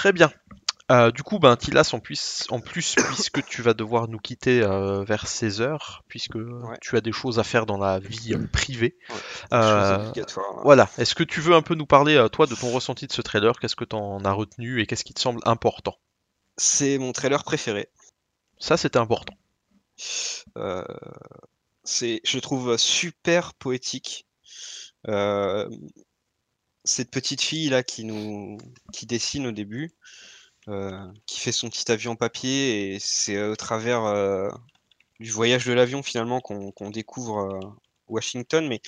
Très bien. Euh, du coup, ben, Tilas, en plus, en plus puisque tu vas devoir nous quitter euh, vers 16h, puisque Ouais. tu as des choses à faire dans la vie euh, privée. Ouais, Euh, obligatoire. Voilà. Est-ce que tu veux un peu nous parler, toi, de ton ressenti de ce trailer? Qu'est-ce que tu en as retenu et qu'est-ce qui te semble important? C'est mon trailer préféré. Ça, c'était important. C'est, je trouve super poétique. Euh, cette petite fille là qui nous, qui dessine au début, euh, qui fait son petit avion papier et c'est au travers euh, du voyage de l'avion finalement qu'on qu'on découvre euh, Washington. Mais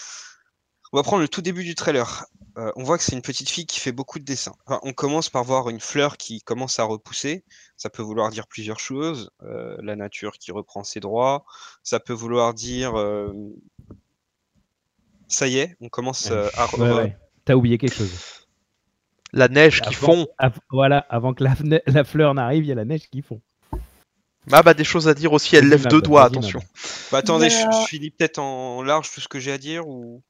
on va prendre le tout début du trailer. Euh, on voit que c'est une petite fille qui fait beaucoup de dessins. Enfin, on commence par voir une fleur qui commence à repousser. Ça peut vouloir dire plusieurs choses. Euh, la nature qui reprend ses droits. Ça peut vouloir dire euh, ça y est, on commence euh, à. ouais. T'as oublié quelque chose. La neige qui fond. av- voilà, avant que la, fleur n'arrive, il y a la neige qui fond. Ah bah des choses à dire aussi, elle lève Mab, deux doigts, attention. Bah, attendez, je, je finis peut-être en large tout ce que j'ai à dire ou,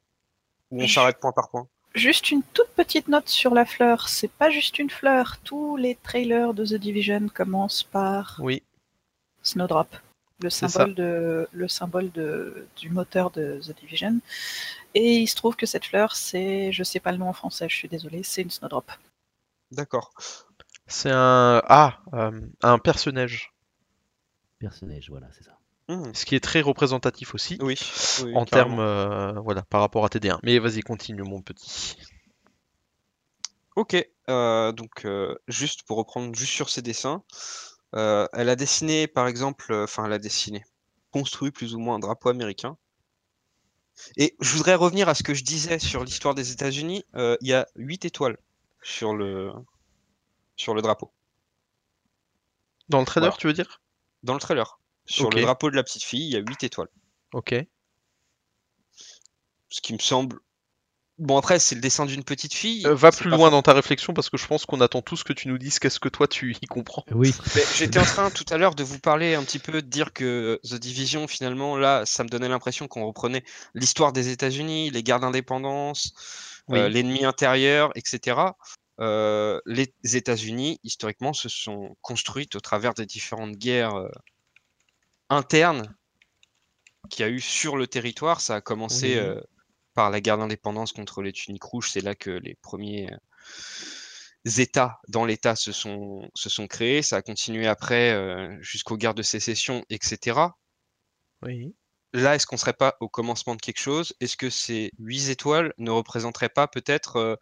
ou on s'arrête point par point? Juste une toute petite note sur la fleur. C'est pas juste une fleur. Tous les trailers de The Division commencent par Oui. Snowdrop, le symbole, de, le symbole de, du moteur de The Division. Et il se trouve que cette fleur, c'est, je sais pas le nom en français, je suis désolée, c'est une Snowdrop. D'accord. C'est un... Ah, euh, un personnage. Personnage, voilà, c'est ça. Hmm, Ce qui est très représentatif aussi. Oui. oui, en termes, euh, voilà, par rapport à TD1. Mais vas-y, continue, mon petit. Ok, euh, donc euh, juste pour reprendre juste sur ses dessins, euh, elle a dessiné par exemple, euh, enfin elle a dessiné, construit plus ou moins un drapeau américain. Et je voudrais revenir à ce que je disais sur l'histoire des États-Unis. euh, il y a huit étoiles sur le sur le drapeau, Dans le trailer, Voilà. tu veux dire? Dans le trailer. Sur le drapeau de la petite fille, il y a huit étoiles. Ok. Ce qui me semble. Bon après, c'est le dessin d'une petite fille. Euh, va plus loin dans ta réflexion parce que je pense qu'on attend tous que tu nous dises qu'est-ce que toi tu y comprends. Oui, J'étais en train tout à l'heure de vous parler un petit peu, de dire que The Division, finalement, là, ça me donnait l'impression qu'on reprenait l'histoire des États-Unis, les guerres d'indépendance, Oui. euh, l'ennemi intérieur, etc. Euh, les États-Unis, historiquement, se sont construites au travers des différentes guerres euh, internes qu'il y a eu sur le territoire. Ça a commencé Oui. Par la guerre d'indépendance contre les tuniques rouges. C'est là que les premiers euh, États dans l'État se sont, se sont créés. Ça a continué après euh, jusqu'aux guerres de sécession, etc. Oui. Là, est-ce qu'on serait pas au commencement de quelque chose? Est-ce que ces huit étoiles ne représenteraient pas peut-être euh,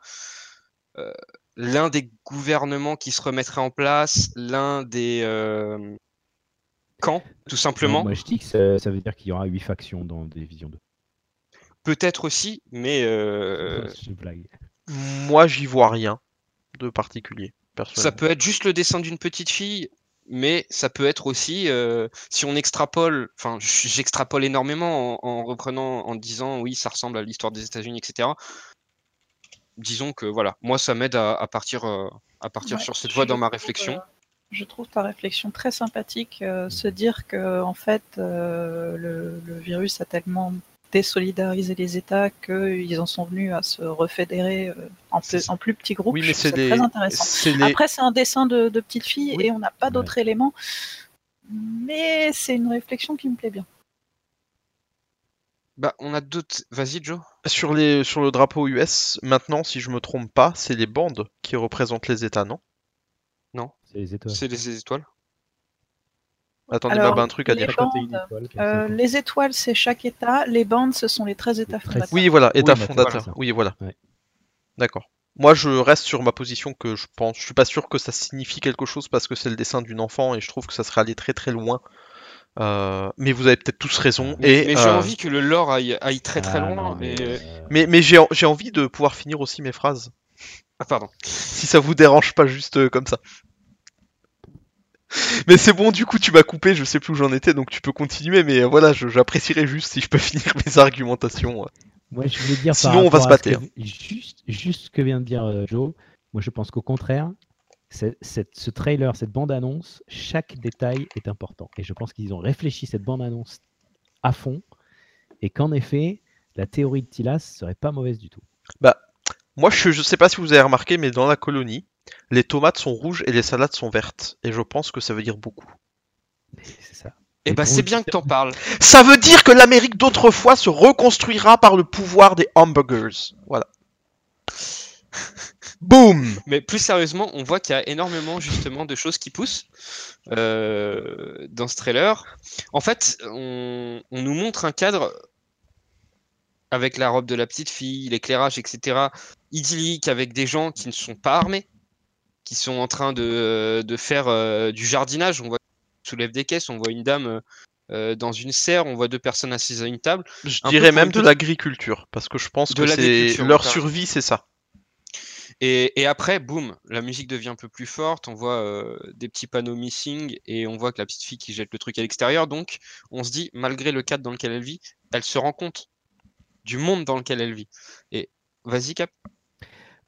euh, l'un des gouvernements qui se remettrait en place, l'un des euh, camps, tout simplement? Non, moi je dis que ça, ça veut dire qu'il y aura 8 factions dans Division 2. Peut-être aussi, mais euh, Je blague. Moi, j'y vois rien de particulier, ça peut être juste le dessin d'une petite fille, mais ça peut être aussi, euh, si on extrapole, enfin j'extrapole énormément en, en reprenant, en disant oui, ça ressemble à l'histoire des États-Unis, etc. Disons que voilà, moi ça m'aide à, à partir, euh, à partir Ouais, sur cette voie dans ma réflexion. euh, je trouve ta réflexion très sympathique. euh, se dire que en fait, euh, le, le virus a tellement désolidarisé les États qu'ils en sont venus à se refédérer euh, en, plus, ça. en plus petits groupes. Oui, mais c'est très intéressant. Après, c'est un dessin de, de petite fille Oui. et on n'a pas d'autres éléments. Mais c'est une réflexion qui me plaît bien. Bah, on a d'autres. Vas-y, Joe. Sur, les... sur le drapeau US, maintenant, si je me trompe pas, c'est les bandes qui représentent les États, non C'est les étoiles. C'est les étoiles. Attendez, Alors, un truc à les dire. Bandes, Euh, les étoiles, c'est chaque État. Les bandes, ce sont les 13 États Les 13. fondateurs. Oui, voilà, État bah, fondateur. voilà. Oui, voilà. Ouais. D'accord. Moi, je reste sur ma position que je pense. Je suis pas sûr que ça signifie quelque chose parce que c'est le dessin d'une enfant et je trouve que ça serait aller très très loin. Euh, mais vous avez peut-être tous raison. Et, mais j'ai euh, envie que le lore aille, aille très très Ah, loin. non, mais, et- mais, mais j'ai j'ai envie de pouvoir finir aussi mes phrases. Ah, pardon. Si ça vous dérange pas juste comme ça. Mais c'est bon, du coup, tu m'as coupé, je sais plus où j'en étais, donc tu peux continuer, mais voilà, j'apprécierais juste si je peux finir mes argumentations. Moi, je voulais dire. Sinon, on va se battre, que- Juste, juste ce que vient de dire euh, Joe. Moi, je pense qu'au contraire, cette- ce trailer, cette bande-annonce, chaque détail est important. Et je pense qu'ils ont réfléchi cette bande-annonce à fond. Et qu'en effet, la théorie de Tilas serait pas mauvaise du tout. Moi, je, je sais pas si vous avez remarqué, mais dans la colonie, Les tomates sont rouges et les salades sont vertes. Et je pense que ça veut dire beaucoup. C'est ça. Eh bah, c'est bien que t'en parles. Ça veut dire que l'Amérique d'autrefois se reconstruira par le pouvoir des hamburgers. Voilà. Boum Mais plus sérieusement, on voit qu'il y a énormément justement de choses qui poussent euh, dans ce trailer. En fait, on, on nous montre un cadre avec la robe de la petite fille, l'éclairage, etc. idyllique avec des gens qui ne sont pas armés, qui sont en train de, de faire euh, du jardinage. On voit qu'ils soulèvent des caisses, on voit une dame euh, dans une serre, on voit deux personnes assises à une table. Je Un dirais même de l'agriculture, parce que je pense De que c'est leur survie, c'est ça. Et, et après, boum, la musique devient un peu plus forte. On voit euh, des petits panneaux missing et on voit que la petite fille qui jette le truc à l'extérieur. Donc, on se dit, malgré le cadre dans lequel elle vit, elle se rend compte du monde dans lequel elle vit. Et vas-y, Cap.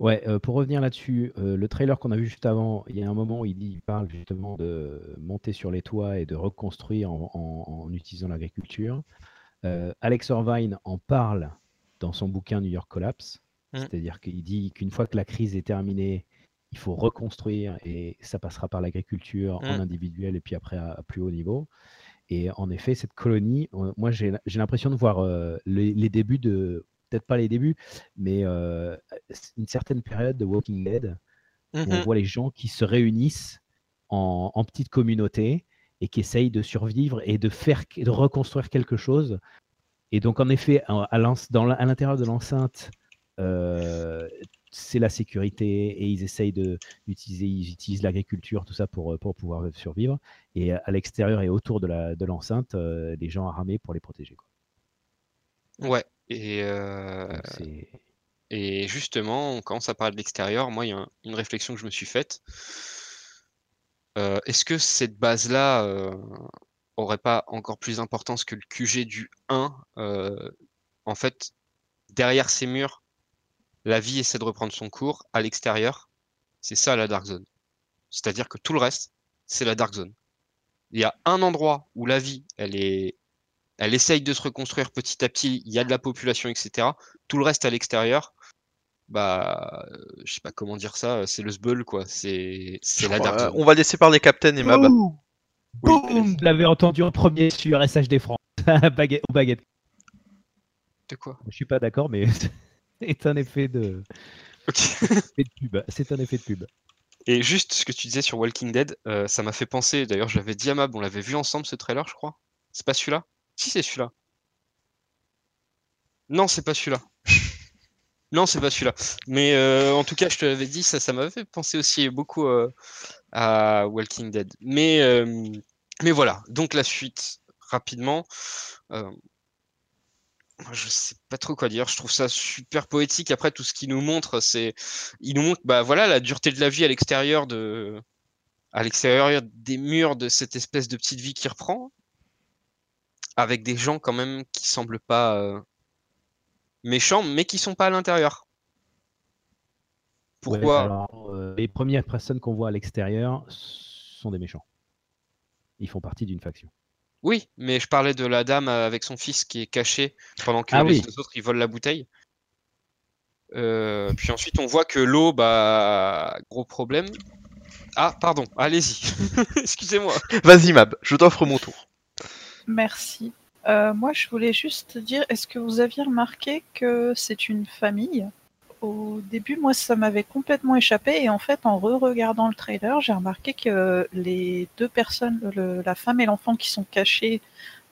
Ouais, euh, pour revenir là-dessus, euh, le trailer qu'on a vu juste avant, il y a un moment où il, dit- il parle justement de monter sur les toits et de reconstruire en, en- en utilisant l'agriculture. Euh, Alex Irvine en parle dans son bouquin New York Collapse, Mm. c'est-à-dire qu'il dit qu'une fois que la crise est terminée, il faut reconstruire et ça passera par l'agriculture en Mm. individuel et puis après à, à plus haut niveau. Et en effet, cette colonie, moi j'ai l'impression de voir les, les débuts de, peut-être pas les débuts, mais euh, une certaine période de Walking Dead où on Mhm. voit les gens qui se réunissent en, en petites communautés et qui essayent de survivre et de faire, de reconstruire quelque chose. Et donc, en effet, à, l'intérieur de l'enceinte, euh, c'est la sécurité et ils essayent de d'utiliser, ils utilisent l'agriculture, tout ça pour, euh, pour pouvoir survivre. Et à l'extérieur et autour de de l'enceinte, euh, les gens armés pour les protéger. quoi. Ouais. Et, euh, Donc, c'est- et justement, on commence à parler de l'extérieur. Moi, il y a un- une réflexion que je me suis faite. Euh, Est-ce que cette base-là euh, aurait pas encore plus d'importance que le QG du 1 Euh, En fait, derrière ces murs, la vie essaie de reprendre son cours. À l'extérieur, c'est ça la Dark Zone. C'est-à-dire que tout le reste, c'est la Dark Zone. Il y a un endroit où la vie, elle est, elle essaye de se reconstruire petit à petit. Il y a de la population, etc. Tout le reste à l'extérieur, bah, euh, je sais pas comment dire ça. C'est le sbull, quoi. C'est, c'est la Euh, on va laisser parler Captain et Mab. Boum Oui, Boum Vous l'avez entendu en premier sur SHD France. Baguette, aux baguettes. De quoi? Je suis pas d'accord, mais c'est un effet de, Ok. effet de pub. C'est un effet de pub. Et juste ce que tu disais sur Walking Dead, euh, ça m'a fait penser, d'ailleurs je l'avais dit à Mab, on l'avait vu ensemble ce trailer je crois. C'est pas celui-là? Si c'est celui-là? Non c'est pas celui-là. non c'est pas celui-là. Mais euh, en tout cas je te l'avais dit, ça, ça m'avait fait penser aussi beaucoup euh, à Walking Dead. Mais, euh, mais voilà, donc la suite rapidement. Je sais pas trop quoi dire. Je trouve ça super poétique. Après, tout ce qu'il nous montre, c'est, il nous montre, bah voilà, la dureté de la vie à l'extérieur de, à l'extérieur des murs de cette espèce de petite vie qui reprend, avec des gens quand même qui semblent pas euh, méchants, mais qui sont pas à l'intérieur. Ouais, Pourquoi alors, euh, Les premières personnes qu'on voit à l'extérieur sont des méchants. Ils font partie d'une faction. Oui, mais je parlais de la dame avec son fils qui est caché pendant que Ah les oui. autres ils volent la bouteille. Euh, puis ensuite on voit que l'eau, bah gros problème. Ah pardon, allez-y. Excusez-moi. Vas-y Mab, je t'offre mon tour. Merci. Euh, moi, je voulais juste dire, est-ce que vous aviez remarqué que c'est une famille? Au début, moi, ça m'avait complètement échappé. Et en fait, en re-regardant le trailer, j'ai remarqué que les deux personnes, le- la femme et l'enfant qui sont cachés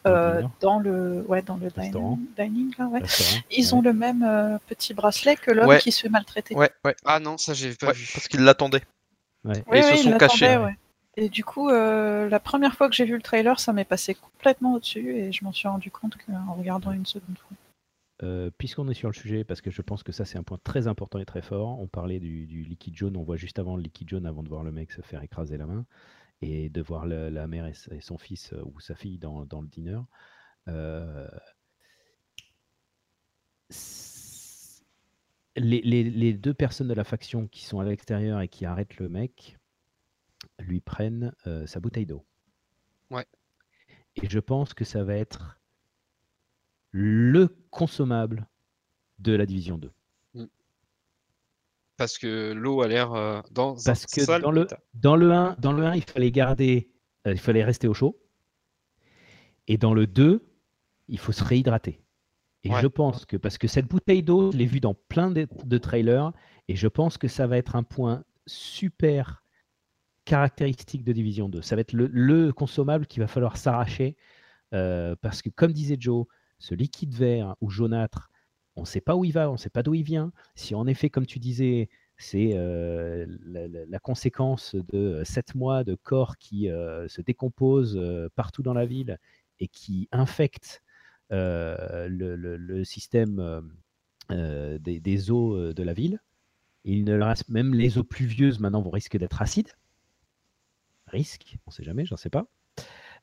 Dans le euh, dîner. dans le, ouais, dans le dining, dining, là, ouais, ils ouais. ont le même euh, petit bracelet que l'homme Ouais. qui se fait maltraiter. Ouais, ouais, Ah non, ça j'ai pas ouais, vu. parce qu'ils l'attendaient. Et ils se oui, sont cachés. Et du coup, euh, la première fois que j'ai vu le trailer, ça m'est passé complètement au-dessus et je m'en suis rendu compte qu'en regardant une seconde fois. Euh, Puisqu'on est sur le sujet, parce que je pense que ça c'est un point très important et très fort, on parlait du, du liquide jaune, on voit juste avant le liquide jaune, avant de voir le mec se faire écraser la main, et de voir la mère et, son fils euh, ou sa fille dans, le dîner. Les deux personnes de la faction qui sont à l'extérieur et qui arrêtent le mec lui prennent euh, sa bouteille d'eau. Ouais. Et je pense que ça va être le consommable de la division 2. parce que l'eau a l'air euh, dans Parce un que sale dans le, état. dans le 1, dans le 1, il fallait garder, euh, il fallait rester au chaud. Et dans le 2, il faut se réhydrater. Et Ouais. je pense que, parce que cette bouteille d'eau, je l'ai vue dans plein de, de trailers, et je pense que ça va être un point super caractéristique de Division 2. Ça va être le, le consommable qu'il va falloir s'arracher, euh, parce que comme disait Joe, ce liquide vert ou jaunâtre, on ne sait pas où il va, on ne sait pas d'où il vient. Si en effet, comme tu disais, c'est euh, la, conséquence de sept mois de corps qui euh, se décomposent partout dans la ville et qui infectent le, système des, eaux de la ville. Il ne reste même les eaux pluvieuses maintenant vont d'être acides. Risque, on ne sait jamais, j'en sais pas.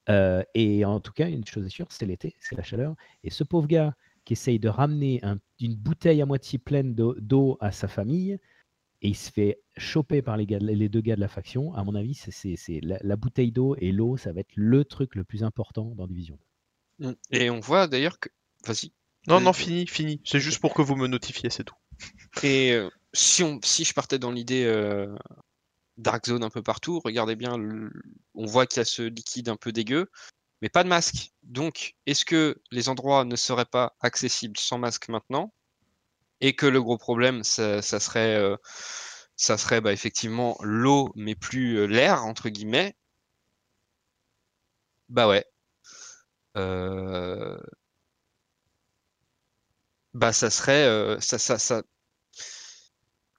Euh, et en tout cas, une chose est sûre, c'est l'été, c'est la chaleur. Et ce pauvre gars qui essaye de ramener un- une bouteille à moitié pleine d'eau à sa famille, et il se fait choper par les, gars, les deux gars de la faction. À mon avis, c'est- la, la bouteille d'eau et l'eau, ça va être le truc le plus important dans Division. Mm. Et on voit d'ailleurs que. Vas-y. Non, Euh, non, fini, fini. C'est juste pour que vous me notifiez, c'est tout. Et euh, si, on, si je partais dans l'idée euh, Dark Zone un peu partout, regardez bien, on voit qu'il y a ce liquide un peu dégueu, mais pas de masque. Donc, est-ce que les endroits ne seraient pas accessibles sans masque maintenant? Et que le gros problème, ça, serait, euh, ça serait bah, effectivement l'eau, mais plus euh, l'air, entre guillemets Bah ouais. Euh, Bah ça serait... ça, ça...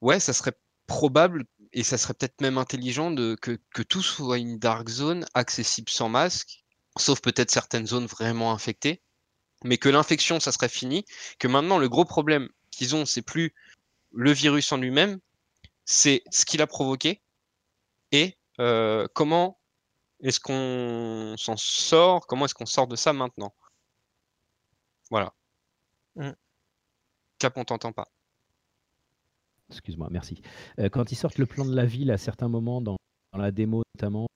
Ouais, ça serait probable et ça serait peut-être même intelligent de, que, que tout soit une dark zone accessible sans masque, sauf peut-être certaines zones vraiment infectées, mais que l'infection, ça serait fini, que maintenant le gros problème qu'ils ont, c'est plus le virus en lui-même, c'est ce qu'il a provoqué et euh, comment est-ce qu'on s'en sort, comment est-ce qu'on sort de ça maintenant? Voilà. Mm. Cap, on t'entend pas. Excuse-moi, merci. Euh, quand ils sortent le plan de la ville à certains moments, dans, dans la démo notamment,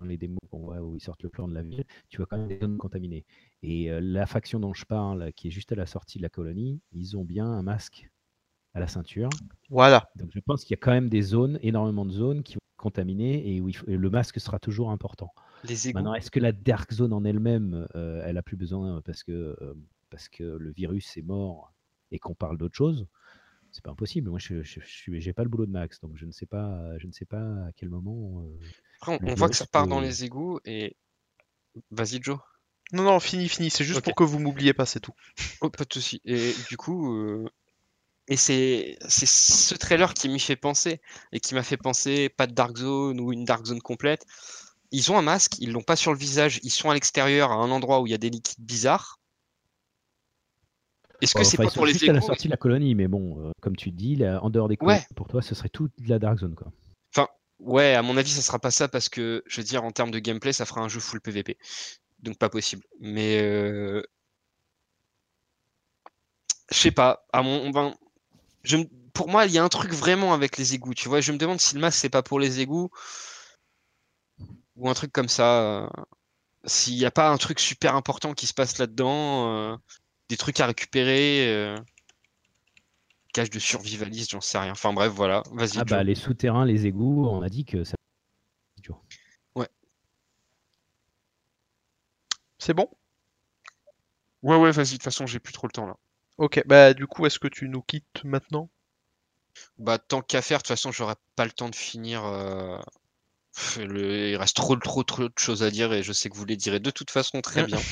dans les démos qu'on voit où ils sortent le plan de la ville, tu vois quand même des zones contaminées. Et euh, la faction dont je parle, qui est juste à la sortie de la colonie, ils ont bien un masque à la ceinture. Voilà. Donc je pense qu'il y a quand même des zones, énormément de zones qui vont être contaminées et où il faut- et le masque sera toujours important. Les égouts. Maintenant, est-ce que la dark zone en elle-même, euh, elle a plus besoin parce que, parce que le virus est mort et qu'on parle d'autre chose? C'est pas impossible. Moi, je n'ai pas le boulot de Max, donc je ne sais pas, je ne sais pas à quel moment. euh, Après, on, voit que ça part dans les égouts et. Vas-y, Joe. Non, non, fini, fini. C'est juste pour que vous m'oubliez pas, c'est tout. Oh, pas de souci. Et du coup, euh, et c'est c'est ce trailer qui m'y fait penser et qui m'a fait penser pas de Dark Zone ou une Dark Zone complète. Ils ont un masque, ils l'ont pas sur le visage, ils sont à l'extérieur à un endroit où il y a des liquides bizarres. Est-ce que c'est pas pour les juste à la sortie de la colonie, mais bon, euh, comme tu dis, là, en dehors des Ouais. colonies, pour toi, ce serait toute la dark zone, quoi. Enfin, ouais, à mon avis, ça sera pas ça parce que, je veux dire, en termes de gameplay, ça fera un jeu full PVP. Donc pas possible. Mais euh... je sais pas. À mon, ben, je, me- pour moi, il y a un truc vraiment avec les égouts. Tu vois, je me demande si le masque c'est pas pour les égouts ou un truc comme ça. S'il n'y a pas un truc super important qui se passe là-dedans, euh, des trucs à récupérer. euh, Cache de survivaliste, j'en sais rien. Enfin bref, voilà. Vas-y. Ah bah Joe. les souterrains, les égouts, on a dit que ça. C'est bon? Ouais, ouais, vas-y. De toute façon, j'ai plus trop le temps là. Ok, bah du coup, est-ce que tu nous quittes maintenant? Bah, tant qu'à faire, de toute façon, j'aurai pas le temps de finir. euh, pff, le- Il reste trop, trop, trop de choses à dire et je sais que vous les direz de toute façon très bien.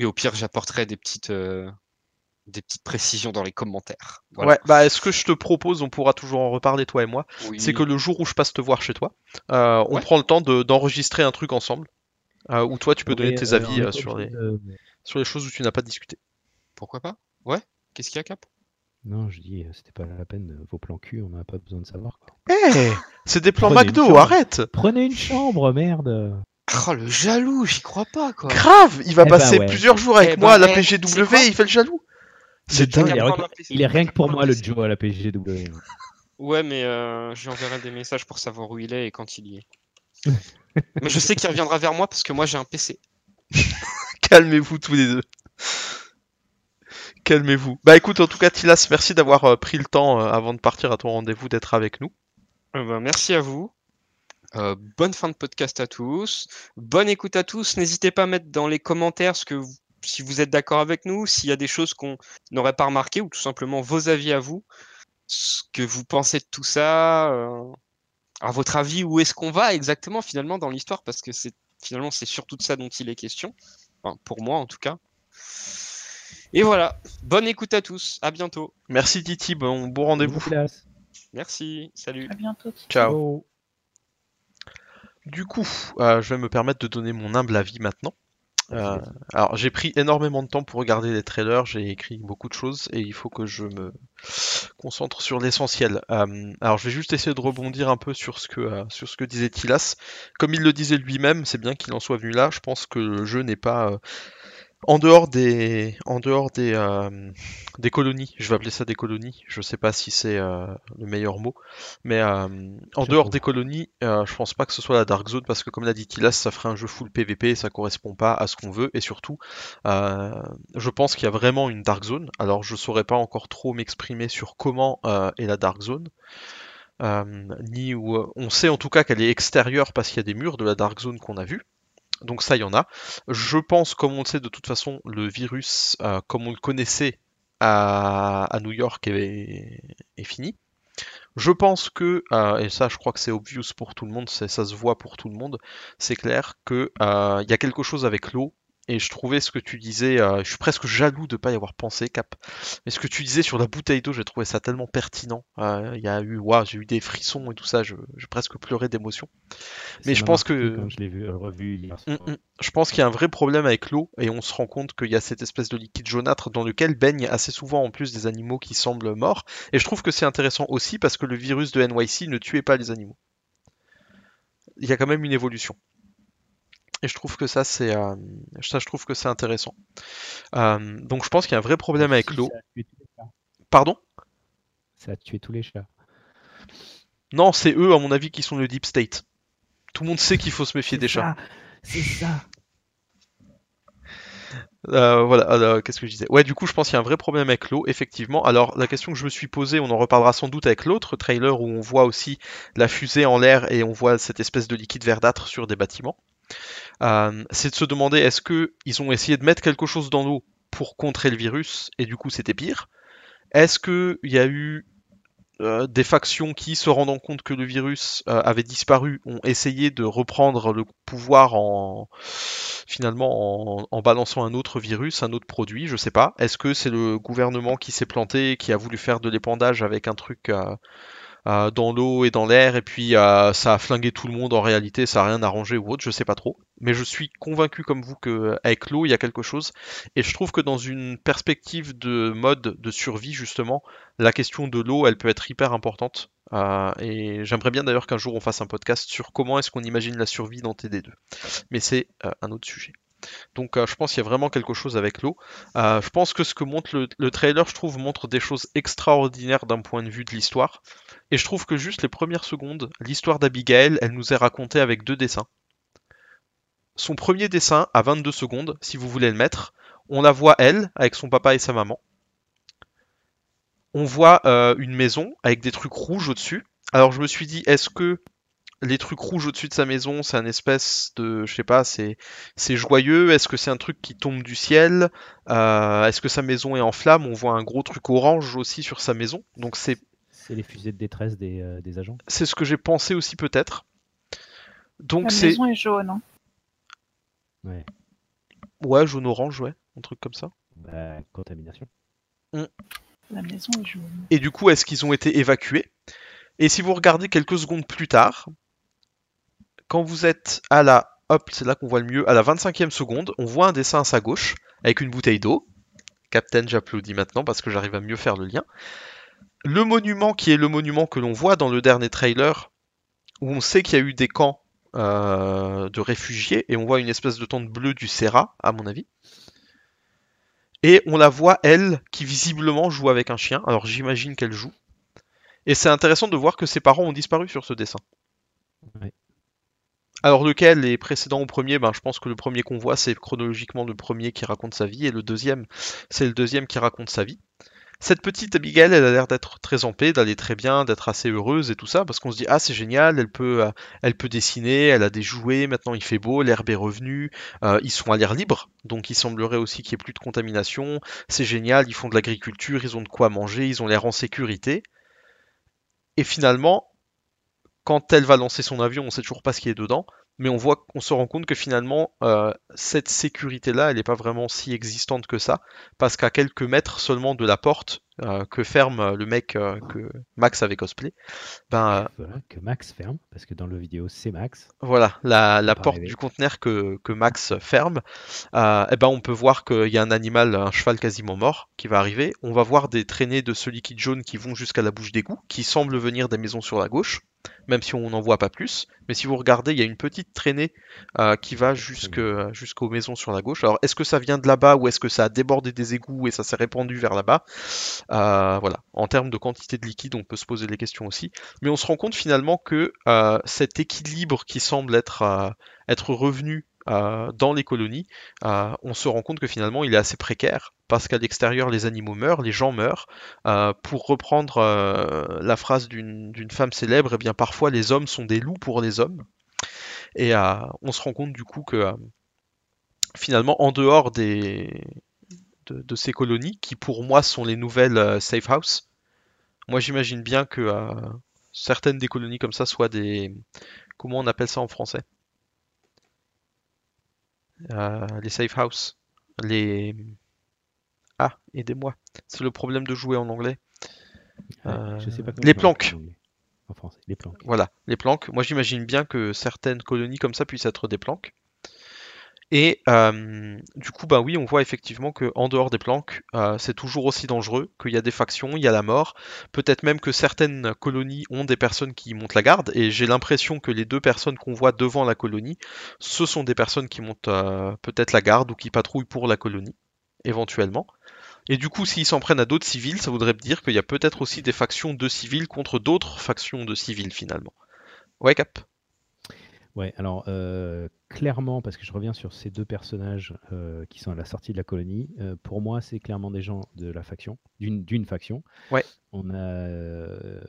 Mais au pire, j'apporterai des petites, euh, des petites précisions dans les commentaires. Voilà. Ouais, bah est-ce que je te propose, on pourra toujours en reparler toi et moi, Oui. c'est que le jour où je passe te voir chez toi, euh, on Ouais. prend le temps de- d'enregistrer un truc ensemble, euh, où toi tu peux donner tes euh, avis euh, sur, les, de- sur les choses où tu n'as pas discuté. Pourquoi pas? Ouais. Qu'est-ce qu'il y a, Cap? Non, je dis, c'était pas la peine. Vos plans cul, on n'a pas besoin de savoir. Quoi. Eh C'est des plans Prenez McDo, arrête Prenez une chambre, merde. Oh, le jaloux, j'y crois pas, quoi. Grave Il va Eh ben passer ouais. plusieurs jours avec Eh moi à ben, la eh, PGW, quoi il fait le jaloux C'est dingue Il est, rien- un PC. il est rien que pour moi le Joe à la PGW. Ouais, mais euh, je lui enverrai des messages pour savoir où il est et quand il y est. mais je sais qu'il reviendra vers moi parce que moi j'ai un PC. Calmez-vous tous les deux. Calmez-vous. Bah écoute, en tout cas, Tilas, merci d'avoir euh, pris le temps euh, avant de partir à ton rendez-vous d'être avec nous. Euh, ben, merci à vous. Euh, bonne fin de podcast à tous. Bonne écoute à tous. N'hésitez pas à mettre dans les commentaires ce que vous- si vous êtes d'accord avec nous, s'il y a des choses qu'on n'aurait pas remarquées ou tout simplement vos avis à vous, ce que vous pensez de tout ça. euh, à votre avis, où est-ce qu'on va exactement finalement dans l'histoire? Parce que c'est finalement c'est surtout de ça dont il est question. Enfin, pour moi en tout cas. Et voilà. Bonne écoute à tous. À bientôt. Merci Titi, bon, bon rendez-vous. Merci. Salut. À bientôt. Ciao. Ciao. Du coup, euh, je vais me permettre de donner mon humble avis maintenant. Euh, alors, j'ai pris énormément de temps pour regarder les trailers, j'ai écrit beaucoup de choses et il faut que je me concentre sur l'essentiel. Euh, alors, je vais juste essayer de rebondir un peu sur ce que, euh, sur ce que disait Tilas. Comme il le disait lui-même, c'est bien qu'il en soit venu là. Je pense que le jeu n'est pas en dehors des, en dehors des, euh, des colonies. Je vais appeler ça des colonies. Je sais pas si c'est euh, le meilleur mot, mais euh, en dehors des colonies, je pense pas que ce soit la Dark Zone parce que comme l'a dit Tilas, ça ferait un jeu full PVP et ça correspond pas à ce qu'on veut. Et surtout, je pense qu'il y a vraiment une Dark Zone. Alors je saurais pas encore trop m'exprimer sur comment est la Dark Zone. Ni où on sait en tout cas qu'elle est extérieure parce qu'il y a des murs de la Dark Zone qu'on a vu. Donc ça, il y en a. Je pense, comme on le sait de toute façon, le virus, euh, comme on le connaissait à, New York, est, est fini. Je pense que, euh, et ça je crois que c'est obvious pour tout le monde, ça se voit pour tout le monde, c'est clair que euh, y a quelque chose avec l'eau. Et je trouvais ce que tu disais, euh, je suis presque jaloux de pas y avoir pensé, Cap. Mais ce que tu disais sur la bouteille d'eau, j'ai trouvé ça tellement pertinent. Euh, Il y a eu, waouh, j'ai eu des frissons et tout ça, je- j'ai presque pleuré d'émotion. Mais je pense que- je l'ai vu, euh, revu hier soir. Mm, mm. Je pense qu'il y a un vrai problème avec l'eau et on se rend compte qu'il y a cette espèce de liquide jaunâtre dans lequel baignent assez souvent en plus des animaux qui semblent morts. Et je trouve que c'est intéressant aussi parce que le virus de NYC ne tuait pas les animaux. Il y a quand même une évolution. Et je trouve que ça c'est euh, ça je trouve que c'est intéressant. Euh, donc je pense qu'il y a un vrai problème avec l'eau. Pardon? Ça a tué tous les chats. Non, c'est eux à mon avis qui sont le deep state. Tout le monde sait qu'il faut se méfier des chats. C'est ça. Euh, voilà, qu'est-ce que je disais? Ouais, du coup, je pense qu'il y a un vrai problème avec l'eau, effectivement. Alors, la question que je me suis posée, on en reparlera sans doute avec l'autre trailer où on voit aussi la fusée en l'air et on voit cette espèce de liquide verdâtre sur des bâtiments. Euh, c'est de se demander est-ce que ils ont essayé de mettre quelque chose dans l'eau pour contrer le virus et du coup c'était pire? Est-ce que il y a eu euh, des factions qui, se rendant compte que le virus euh, avait disparu, ont essayé de reprendre le pouvoir en finalement en, en balançant un autre virus, un autre produit, je sais pas. Est-ce que c'est le gouvernement qui s'est planté, qui a voulu faire de l'épandage avec un truc euh, euh, dans l'eau et dans l'air, et puis euh, ça a flingué tout le monde en réalité, ça a rien arrangé ou autre, je sais pas trop. Mais je suis convaincu comme vous que avec l'eau il y a quelque chose, et je trouve que dans une perspective de mode de survie justement, la question de l'eau elle peut être hyper importante. Euh, et j'aimerais bien d'ailleurs qu'un jour on fasse un podcast sur comment est-ce qu'on imagine la survie dans TD2. Mais c'est euh, un autre sujet. Donc euh, je pense qu'il y a vraiment quelque chose avec l'eau. Euh, je pense que ce que montre le, le trailer, je trouve, montre des choses extraordinaires d'un point de vue de l'histoire. Et je trouve que juste les premières secondes, l'histoire d'Abigail, elle nous est racontée avec deux dessins. Son premier dessin, à 22 secondes, si vous voulez le mettre, on la voit elle, avec son papa et sa maman. On voit euh, une maison avec des trucs rouges au-dessus. Alors je me suis dit, est-ce que les trucs rouges au-dessus de sa maison, c'est un espèce de, je sais pas, c'est c'est joyeux. Est-ce que c'est un truc qui tombe du ciel? Euh, Est-ce que sa maison est en flammes? On voit un gros truc orange aussi sur sa maison. Donc c'est C'est les fusées de détresse des, euh, des agents. c'est ce que j'ai pensé aussi peut-être. Donc La c'est maison est jaune. hein. Ouais. ouais jaune orange ouais, un truc comme ça. Bah, contamination. La maison est jaune. Et du coup, est-ce qu'ils ont été évacués? Et si vous regardez quelques secondes plus tard, quand vous êtes à la hop, c'est là qu'on voit le mieux, à la 25e seconde, on voit un dessin à sa gauche avec une bouteille d'eau. Captain, j'applaudis maintenant parce que j'arrive à mieux faire le lien. Le monument qui est le monument que l'on voit dans le dernier trailer, où on sait qu'il y a eu des camps euh, de réfugiés, et on voit une espèce de tente bleue du Serra, à mon avis. Et on la voit, elle, qui visiblement joue avec un chien. Alors j'imagine qu'elle joue. Et c'est intéressant de voir que ses parents ont disparu sur ce dessin. Alors lequel est précédent au premier? Ben, Je pense que le premier qu'on voit, c'est chronologiquement le premier qui raconte sa vie, et le deuxième, c'est le deuxième qui raconte sa vie. Cette petite Abigail, elle a l'air d'être très en paix, d'aller très bien, d'être assez heureuse et tout ça, parce qu'on se dit ah c'est génial, elle peut, euh, elle peut dessiner, elle a des jouets, maintenant il fait beau, l'herbe est revenue, euh, ils sont à l'air libre, donc il semblerait aussi qu'il n'y ait plus de contamination, c'est génial, ils font de l'agriculture, ils ont de quoi manger, ils ont l'air en sécurité. Et finalement, quand elle va lancer son avion, on sait toujours pas ce qui est dedans, mais on voit, on se rend compte que finalement, euh, cette sécurité-là, elle n'est pas vraiment si existante que ça, parce qu'à quelques mètres seulement de la porte euh, que ferme le mec euh, que Max avait cosplay, ben, Voilà, que Max ferme, parce que dans le vidéo, c'est Max. voilà, la, la porte rêver. du conteneur que, que Max ferme, euh, eh ben on peut voir qu'il y a un animal, un cheval quasiment mort, qui va arriver. On va voir des traînées de ce liquide jaune qui vont jusqu'à la bouche d'égout, qui semble venir des maisons sur la gauche, même si on n'en voit pas plus. Mais si vous regardez, il y a une petite traînée euh, qui va jusque, jusqu'aux maisons sur la gauche. Alors, est-ce que ça vient de là-bas ou est-ce que ça a débordé des égouts et ça s'est répandu vers là-bas? Euh, Voilà. En termes de quantité de liquide, on peut se poser les questions aussi. Mais on se rend compte finalement que euh, cet équilibre qui semble être, euh, être revenu euh, dans les colonies, euh, on se rend compte que finalement il est assez précaire parce qu'à l'extérieur les animaux meurent, les gens meurent. Euh, pour reprendre la phrase d'une femme célèbre, eh bien parfois les hommes sont des loups pour les hommes. Et on se rend compte du coup que finalement en dehors des, de, ces colonies, qui pour moi sont les nouvelles safe house, moi j'imagine bien que certaines des colonies comme ça soient des... Comment on appelle ça en français? Euh, Les safe house. Les... Ah, aidez-moi. C'est le problème de jouer en anglais. Ouais, je sais pas Euh, les planques. En français, les planques. Voilà, les planques. Moi, j'imagine bien que certaines colonies comme ça puissent être des planques. Et euh, du coup, bah oui, on voit effectivement que en dehors des planques, euh, c'est toujours aussi dangereux, qu'il y a des factions, il y a la mort. Peut-être même que certaines colonies ont des personnes qui montent la garde. Et j'ai l'impression que les deux personnes qu'on voit devant la colonie, ce sont des personnes qui montent euh, peut-être la garde ou qui patrouillent pour la colonie, éventuellement. Et du coup, s'ils s'en prennent à d'autres civils, ça voudrait dire qu'il y a peut-être aussi des factions de civils contre d'autres factions de civils finalement. Ouais, Cap? Ouais, alors euh, clairement, parce que je reviens sur ces deux personnages euh, qui sont à la sortie de la colonie, euh, pour moi, c'est clairement des gens de la faction, d'une faction. Ouais. On a le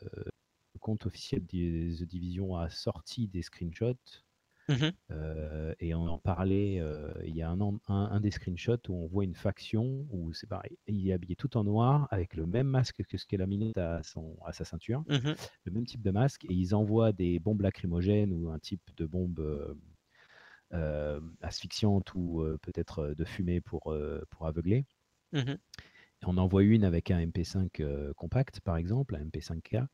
compte officiel des The Division a sorti des screenshots Euh, et on en parlait. euh, il y a un, an- un, un des screenshots où on voit une faction où c'est pareil, il est habillé tout en noir avec le même masque que ce qu'elle a mis à, son, à sa ceinture Mhm. le même type de masque et ils envoient des bombes lacrymogènes ou un type de bombe euh, asphyxiante ou peut-être de fumée pour, pour aveugler. Mhm. Et on envoie une avec un MP5 euh, compact, par exemple, un MP5K.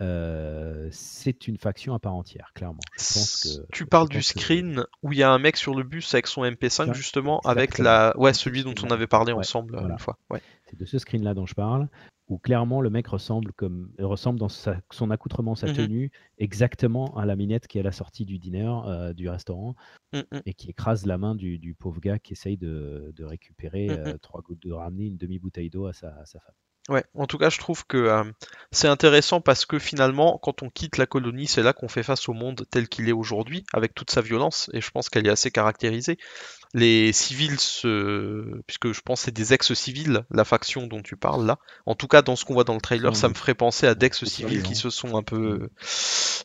Euh, c'est une faction à part entière, clairement. Je pense que, Tu parles du que- screen où il y a un mec sur le bus avec son MP5 Ça, justement avec la ouais celui ce dont on avait parlé Ouais, ensemble euh, voilà. une fois. Ouais. C'est de ce screen-là dont je parle, où clairement le mec ressemble, comme, ressemble dans sa- son accoutrement, sa Mhm. tenue, exactement à la minette qui est à la sortie du dîner euh, du restaurant Mm, mm. et qui écrase la main du, du pauvre gars qui essaye de, de récupérer euh, trois gouttes de ramener une demi-bouteille d'eau à sa, à sa femme. Ouais, en tout cas, je trouve que euh, c'est intéressant parce que finalement, quand on quitte la colonie, c'est là qu'on fait face au monde tel qu'il est aujourd'hui, avec toute sa violence, et je pense qu'elle est assez caractérisée. Les civils, se... puisque je pense que c'est des ex-civils, la faction dont tu parles là. En tout cas, dans ce qu'on voit dans le trailer, ça me ferait penser à d'ex-civils qui se sont un peu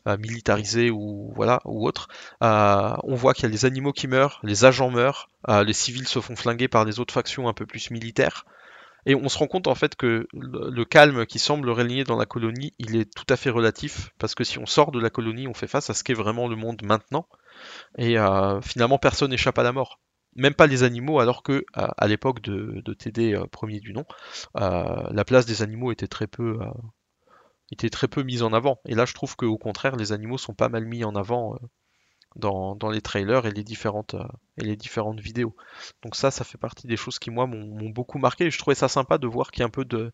euh, militarisés ou voilà ou autres. Euh, on voit qu'il y a les animaux qui meurent, les agents meurent, euh, les civils se font flinguer par les autres factions un peu plus militaires. Et on se rend compte en fait que le, calme qui semble régner dans la colonie, il est tout à fait relatif, parce que si on sort de la colonie, on fait face à ce qu'est vraiment le monde maintenant, et euh, finalement personne n'échappe à la mort. Même pas les animaux, alors que à l'époque de, TD euh, premier du nom, euh, la place des animaux était très peu, était très peu mise en avant. Et là, je trouve qu'au contraire, les animaux sont pas mal mis en avant dans, dans les trailers et les différentes, euh, et les différentes vidéos. Donc ça, ça fait partie des choses qui moi m'ont beaucoup marqué. Et je trouvais ça sympa de voir qu'il y a un peu de,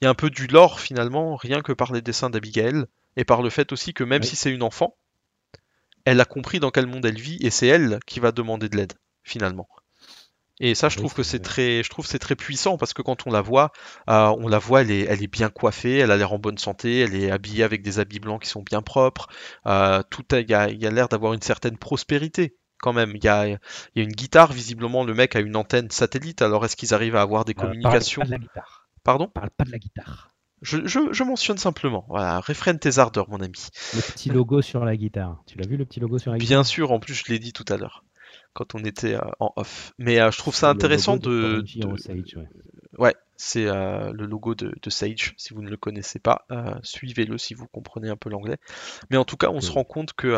il y a un peu du lore finalement, rien que par les dessins d'Abigail et par le fait aussi que même Oui. si c'est une enfant, elle a compris dans quel monde elle vit et c'est elle qui va demander de l'aide finalement. Et ça, je Oui, trouve que c'est très, je trouve c'est très puissant parce que quand on la voit, euh, on la voit, elle est, elle est bien coiffée, elle a l'air en bonne santé, elle est habillée avec des habits blancs qui sont bien propres. euh, tout a, il y a, y a l'air d'avoir une certaine prospérité quand même. Il y a, il y a une guitare, visiblement, le mec a une antenne satellite. Alors, est-ce qu'ils arrivent à avoir des Euh, parle communications pas de la guitare. Pardon? Parle pas de la guitare. je, je, je mentionne simplement. Voilà, réfrène tes ardeurs, mon ami. Le petit logo sur la guitare. Tu l'as vu le petit logo sur la guitare? Bien sûr, en plus, je l'ai dit tout à l'heure quand on était euh, en off. Mais euh, je trouve ça intéressant de, Sage, ouais. Ouais, c'est euh, le logo de, de Sage. Si vous ne le connaissez pas, suivez-le si vous comprenez un peu l'anglais. Mais en tout cas, on se rend compte que,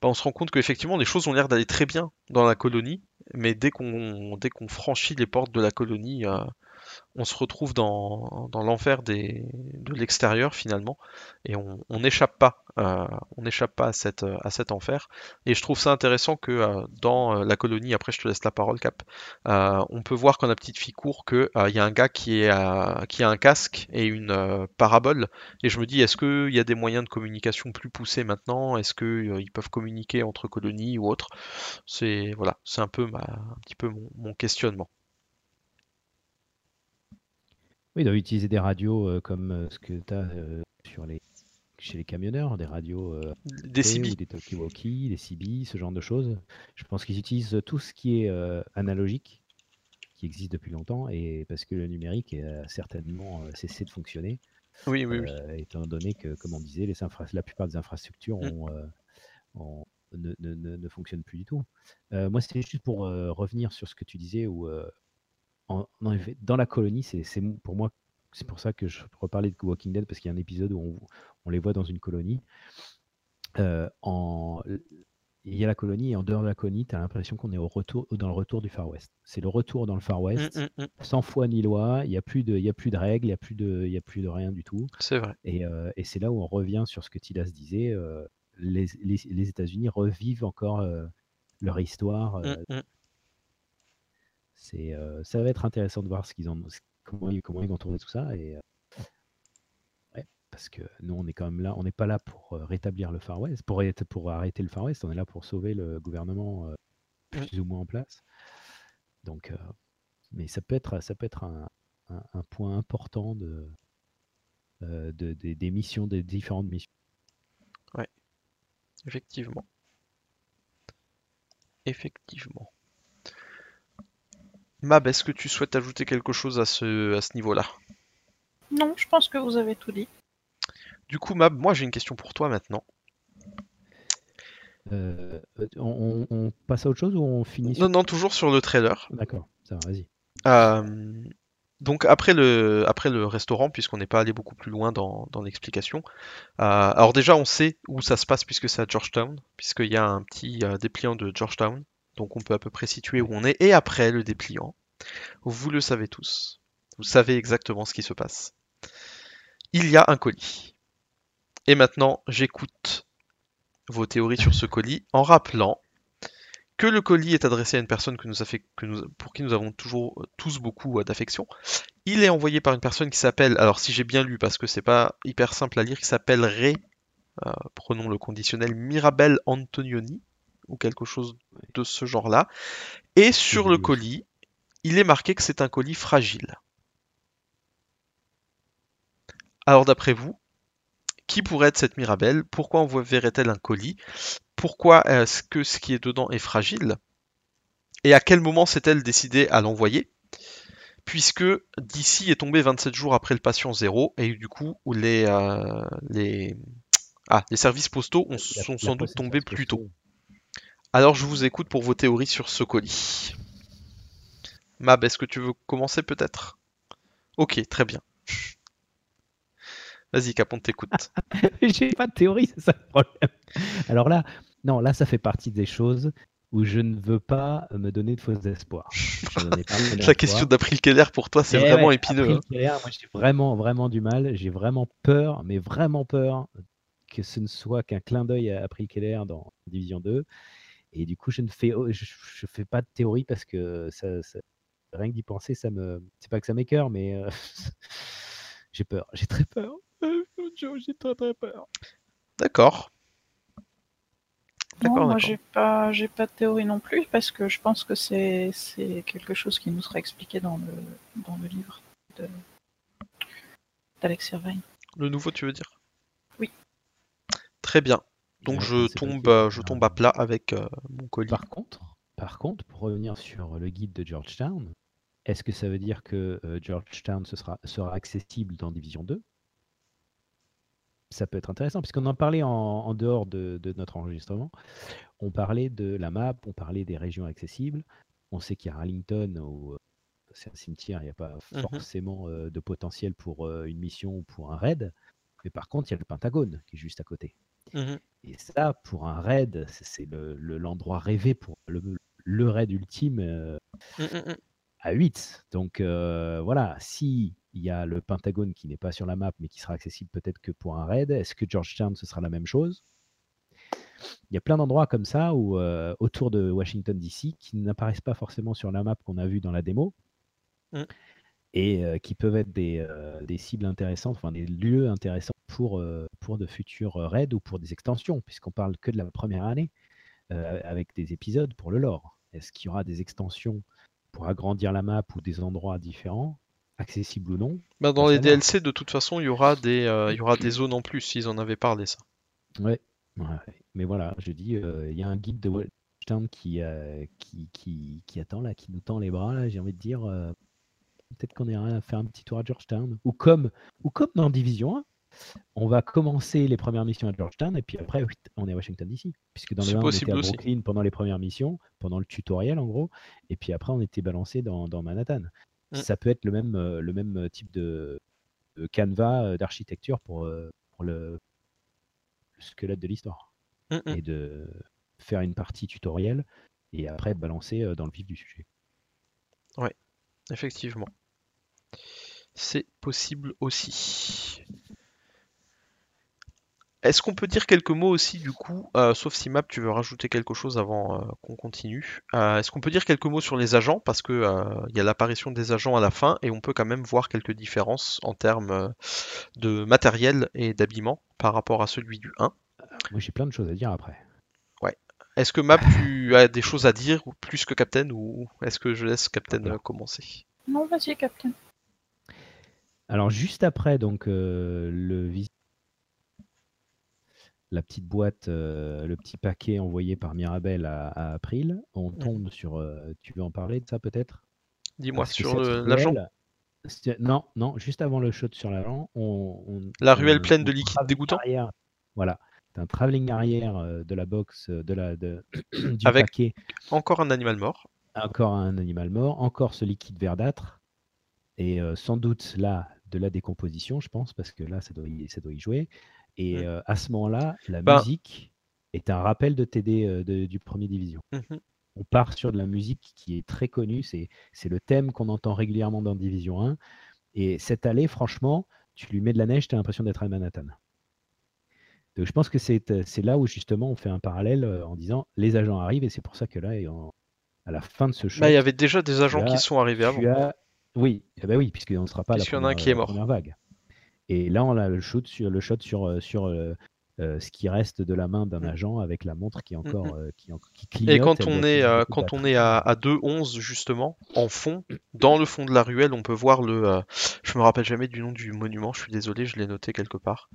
bah, on se rend compte qu'effectivement, les choses ont l'air d'aller très bien dans la colonie. Mais dès qu'on dès qu'on franchit les portes de la colonie, euh, on se retrouve dans, l'enfer de l'extérieur finalement, et on n'échappe pas, euh, à, cet enfer. Et je trouve ça intéressant que euh, dans euh, la colonie, après je te laisse la parole Cap, on peut voir quand la petite fille court qu'il y a un gars qui, a un casque et une parabole, et je me dis est-ce qu'il y a des moyens de communication plus poussés maintenant? Est-ce qu'ils peuvent communiquer entre colonies ou autre C'est voilà, c'est un peu petit peu mon questionnement. Oui, ils doivent utiliser des radios euh, comme euh, ce que tu as sur les, chez les camionneurs, des radios euh, Des CB. des talkie-walkie, des CB, ce genre de choses. Je pense qu'ils utilisent tout ce qui est euh, analogique, qui existe depuis longtemps, et parce que le numérique a certainement euh, cessé de fonctionner, Oui, oui, oui. euh, étant donné que, comme on disait, les infra- la plupart des infrastructures Mm. ont, euh, ont- ne, ne- ne- ne fonctionnent plus du tout. Euh, moi, c'était juste pour euh, revenir sur ce que tu disais, où euh, en, en effet, dans la colonie, c'est pour moi, c'est pour ça que je reparlais de Walking Dead, parce qu'il y a un épisode où on, on les voit dans une colonie. Euh, en, il y a la colonie, et en dehors de la colonie, tu as l'impression qu'on est au retour, dans le retour du Far West. C'est le retour dans le Far Mm, West, mm, mm. sans foi ni loi, il n'y a, plus de- y a plus de règles, il n'y a, plus de- y a plus de rien du tout. C'est vrai. Et, euh, et c'est là où on revient sur ce que Tilas disait. euh, les les, les États-Unis revivent encore euh, leur histoire. Mm, mm. C'est, euh, ça va être intéressant de voir ce qu'ils en, comment, ils, comment ils vont tourner tout ça. Et, euh, ouais, parce que nous, on est quand même là, on n'est pas là pour euh, rétablir le Far West, pour, arrêter- pour arrêter le Far West, on est là pour sauver le gouvernement euh, plus ou moins en place. Donc, mais ça peut être, ça peut être un, un- un point important de, de- des- missions, des différentes missions. Effectivement. Effectivement. Mab, est-ce que tu souhaites ajouter quelque chose à ce, à ce niveau-là? Non, je pense que vous avez tout dit. Du coup, Mab, moi j'ai une question pour toi maintenant. Euh, on, passe à autre chose ou on finit sur... Non, non, toujours sur le trailer. D'accord, ça va, vas-y. Euh, donc après le, après le restaurant, puisqu'on n'est pas allé beaucoup plus loin dans, dans l'explication. euh, alors déjà, on sait où ça se passe puisque c'est à Georgetown, puisqu'il y a un petit euh, dépliant de Georgetown. Donc on peut à peu près situer où on est. Et après le dépliant, vous le savez tous. Vous savez exactement ce qui se passe. Il y a un colis. Et maintenant, j'écoute vos théories sur ce colis en rappelant que le colis est adressé à une personne que nous pour qui nous avons toujours euh, tous beaucoup euh, d'affection. Il est envoyé par une personne qui s'appelle, alors si j'ai bien lu parce que c'est pas hyper simple à lire, qui s'appelle Ray, euh, prenons le conditionnel Mirabel Antonioni ou quelque chose de ce genre-là. Et sur le colis, il est marqué que c'est un colis fragile. Alors d'après vous, qui pourrait être cette Mirabelle? Pourquoi enverrait-elle un colis? Pourquoi est-ce que ce qui est dedans est fragile? Et à quel moment s'est-elle décidée à l'envoyer? Puisque d'ici est tombé 27 jours après le patient zéro, et du coup, les, euh, les, ah, les services postaux ont, sont sans doute tombés plus tôt. Alors je vous écoute pour vos théories sur ce colis. Mab, est-ce que tu veux commencer peut-être? Ok, très bien. Vas-y, Cap, on t'écoute. J'ai pas de théorie, c'est ça le problème. Alors là, non, là, ça fait partie des choses où je ne veux pas me donner de faux espoirs. La question d'April Keller pour toi, c'est Eh vraiment ouais, épineux. April hein. Keller, moi, j'ai vraiment, vraiment du mal. J'ai vraiment peur, mais vraiment peur que ce ne soit qu'un clin d'œil à April Keller dans Division 2. Et du coup, je ne fais, je, je fais pas de théorie parce que ça, ça- rien que d'y penser, ça me, c'est pas que ça m'écœure, mais euh, j'ai peur. J'ai très peur. J'ai très très peur. D'accord. D'accord, Non, moi j'ai pas, j'ai pas de théorie non plus parce que je pense que c'est, c'est quelque chose qui nous sera expliqué dans le, dans le livre de, d'Alex Irvine. Le nouveau, tu veux dire? Oui. Très bien. Donc Ouais, je tombe, euh, je tombe à plat avec euh, mon colis. Par contre, par contre, pour revenir sur le guide de Georgetown, est-ce que ça veut dire que euh, Georgetown ce sera, sera accessible dans Division 2 Ça peut être intéressant, puisqu'on en parlait en, en dehors de, de notre enregistrement. On parlait de la map, on parlait des régions accessibles. On sait qu'il y a Arlington, où c'est un cimetière, il n'y a pas Mhm. forcément de potentiel pour une mission ou pour un raid. Mais par contre, il y a le Pentagone qui est juste à côté. Mhm. Et ça, pour un raid, c'est c'est le- le- l'endroit rêvé pour le, le raid ultime euh, Mm, mm, mm. à 8. Donc euh, voilà, si il y a le Pentagone qui n'est pas sur la map, mais qui sera accessible peut-être que pour un raid, est-ce que Georgetown, ce sera la même chose? Il y a plein d'endroits comme ça où, euh, autour de Washington DC qui n'apparaissent pas forcément sur la map qu'on a vue dans la démo. Mm. Et euh, qui peuvent être des, euh, des cibles intéressantes, enfin des lieux intéressants pour, euh, pour de futurs euh, raids ou pour des extensions, puisqu'on parle que de la première année, euh, avec des épisodes pour le lore. Est-ce qu'il y aura des extensions pour agrandir la map ou des endroits différents, accessibles ou non? Bah, dans les. DLC, de toute façon, il y aura des, euh, il y aura des zones en plus, s'ils en avaient parlé, ça. Ouais. ouais. Mais voilà, je dis, euh, il y a un guide de Washington qui, euh, qui, qui, qui attend là, qui nous tend les bras là. J'ai envie de dire, peut-être qu'on ira faire un petit tour à Georgetown, ou comme, ou comme dans Division 1. On va commencer les premières missions à Georgetown et puis après, on est à Washington DC. Puisque dans le C'est 1, on était à aussi. Brooklyn pendant les premières missions, pendant le tutoriel en gros, et puis après, on était balancé dans, dans Manhattan. Mm. Ça peut être le même, euh, le même type de, de canevas euh, d'architecture pour, euh, pour le, le squelette de l'histoire Mm, mm. et de faire une partie tutoriel et après balancer euh, dans le vif du sujet. Effectivement. C'est possible aussi. Est-ce qu'on peut dire quelques mots aussi du coup, euh, sauf si Map tu veux rajouter quelque chose avant euh, qu'on continue. Euh, Est-ce qu'on peut dire quelques mots sur les agents? Parce que euh, il y a l'apparition des agents à la fin et on peut quand même voir quelques différences en termes de matériel et d'habillement par rapport à celui du 1. Moi j'ai plein de choses à dire après. Est-ce que Map tu as des choses à dire ou plus que Captain ou est-ce que je laisse Captain commencer? Non, vas-y, Captain. Alors juste après donc euh, le vis- la petite boîte, euh, le petit paquet envoyé par Mirabel à, à April, on tombe sur. euh, tu veux en parler de ça peut-être? Dis-moi sur l'agent. Non, non, juste avant le shot sur l'agent, on, on- La ruelle on- pleine de liquide dégoûtant arrière. Voilà, un travelling arrière euh, de la box, de la, de, du Avec- paquet, Encore un animal mort. encore un animal mort, encore ce liquide verdâtre, et euh, sans doute là de la décomposition, je pense, parce que là ça doit y, ça doit y jouer. Et Mm. euh, à ce moment-là, la Ben- musique est un rappel de TD euh, de- du premier division. Mhm. On part sur de la musique qui est très connue, c'est le thème qu'on entend régulièrement dans Division 1. Et cette allée, franchement, tu lui mets de la neige, tu as l'impression d'être à Manhattan. Donc je pense que c'est euh, là où justement on fait un parallèle en disant les agents arrivent et c'est pour ça que là, et en- à la fin de ce show, Bah, il y avait déjà des agents as- qui sont arrivés avant. as... Oui, eh ben oui, puisqu'on ne sera pas à la Puisqu'il y en a un qui est mort. première vague. Et là, on a le shot sur, le shot sur, euh, sur euh, euh, ce qui reste de la main d'un Mm. agent avec la montre qui est encore euh, qui, qui clignote. Et quand on est, quand on est à, à 2.11 justement, en fond, dans le fond de la ruelle, on peut voir le. je me rappelle jamais du nom du monument, je suis désolé, je l'ai noté quelque part.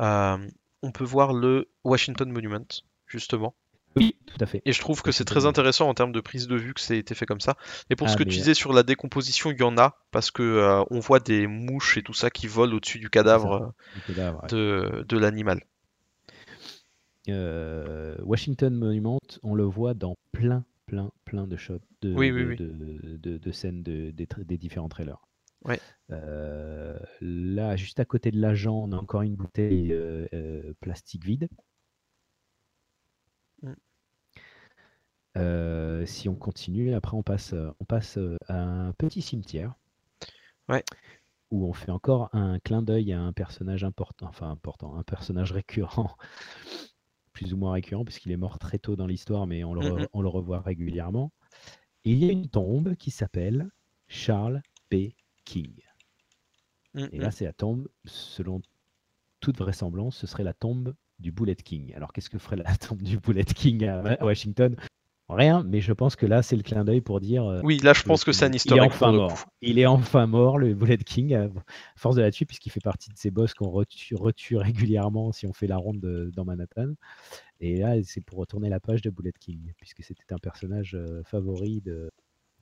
On peut voir le Washington Monument, justement. Oui, tout à fait. Et je trouve que c'est Washington très Monument. intéressant en termes de prise de vue que ça ait été fait comme ça. Et pour ce Ah, que tu mais- disais sur la décomposition, il y en a, parce que euh, on voit des mouches et tout ça qui volent au-dessus du cadavre Du cadavre, ouais. euh, de, l'animal. Euh, Washington Monument, on le voit dans plein, plein, plein de shots, de, Oui, oui, de, oui. de- de- de scènes de- des, différents trailers. Ouais. Euh, là, juste à côté de l'agent, on a encore une bouteille euh, euh, plastique vide. Euh, si on continue, après on passe, on passe euh, à un petit cimetière. Ouais. Où on fait encore un clin d'œil à un personnage important, enfin important, un personnage récurrent, plus ou moins récurrent, puisqu'il est mort très tôt dans l'histoire, mais on le, re- on le revoit régulièrement. Et il y a une tombe qui s'appelle Charles P. King. Mm, Et là, c'est la tombe, selon toute vraisemblance, ce serait la tombe du Bullet King. Alors qu'est-ce que ferait la tombe du Bullet King à Washington? Rien, mais je pense que là, c'est le clin d'œil pour dire. euh, Oui, là, je pense que c'est un il est historique. enfin mort. Il est enfin mort, le Bullet King, à force de la tuer, puisqu'il fait partie de ces boss qu'on retue, retue régulièrement si on fait la ronde de- dans Manhattan. Et là, c'est pour retourner la page de Bullet King, puisque c'était un personnage euh, favori de,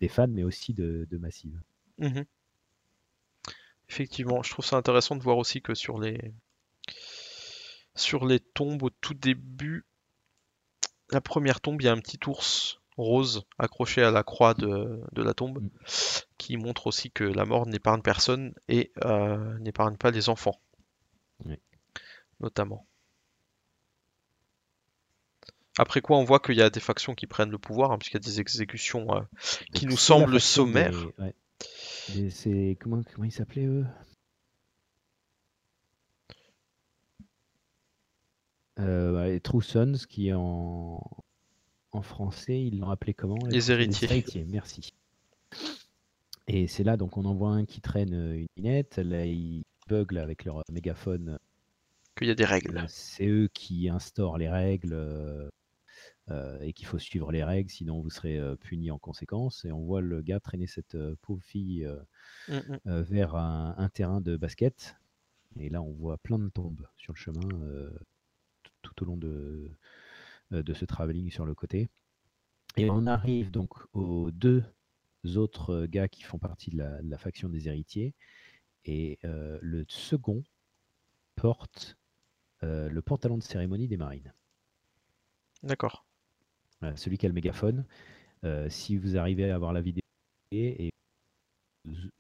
des fans, mais aussi de, de Massive. Mhm. Effectivement, je trouve ça intéressant de voir aussi que sur les sur les tombes au tout début, la première tombe, il y a un petit ours rose accroché à la croix de, de la tombe, Mm. qui montre aussi que la mort n'épargne personne et euh, n'épargne pas les enfants, Oui. notamment. Après quoi, on voit qu'il y a des factions qui prennent le pouvoir, hein, puisqu'il y a des exécutions euh, qui Donc, nous semblent sommaires. des- ouais. Des- C'est comment, comment ils s'appelaient eux? Euh, les True Sons, qui en, en français, ils l'ont appelé comment Les héritiers. merci. Et c'est là, donc, on en voit un qui traîne euh, une minette. Là, ils buglent avec leur mégaphone. Qu'il y a des règles. Euh, C'est eux qui instaurent les règles euh, et qu'il faut suivre les règles, sinon vous serez puni en conséquence. Et on voit le gars traîner cette pauvre fille euh, Mm, mm. euh, vers un, un terrain de basket. Et là, on voit plein de tombes sur le chemin tout, au long de, euh, de ce travelling sur le côté. Et on arrive donc aux deux autres euh, gars qui font partie de la, de la faction des héritiers. Et euh, le second porte euh, le pantalon de cérémonie des marines. D'accord. Voilà, celui qui a le mégaphone. Euh, si vous arrivez à avoir la vidéo et vous,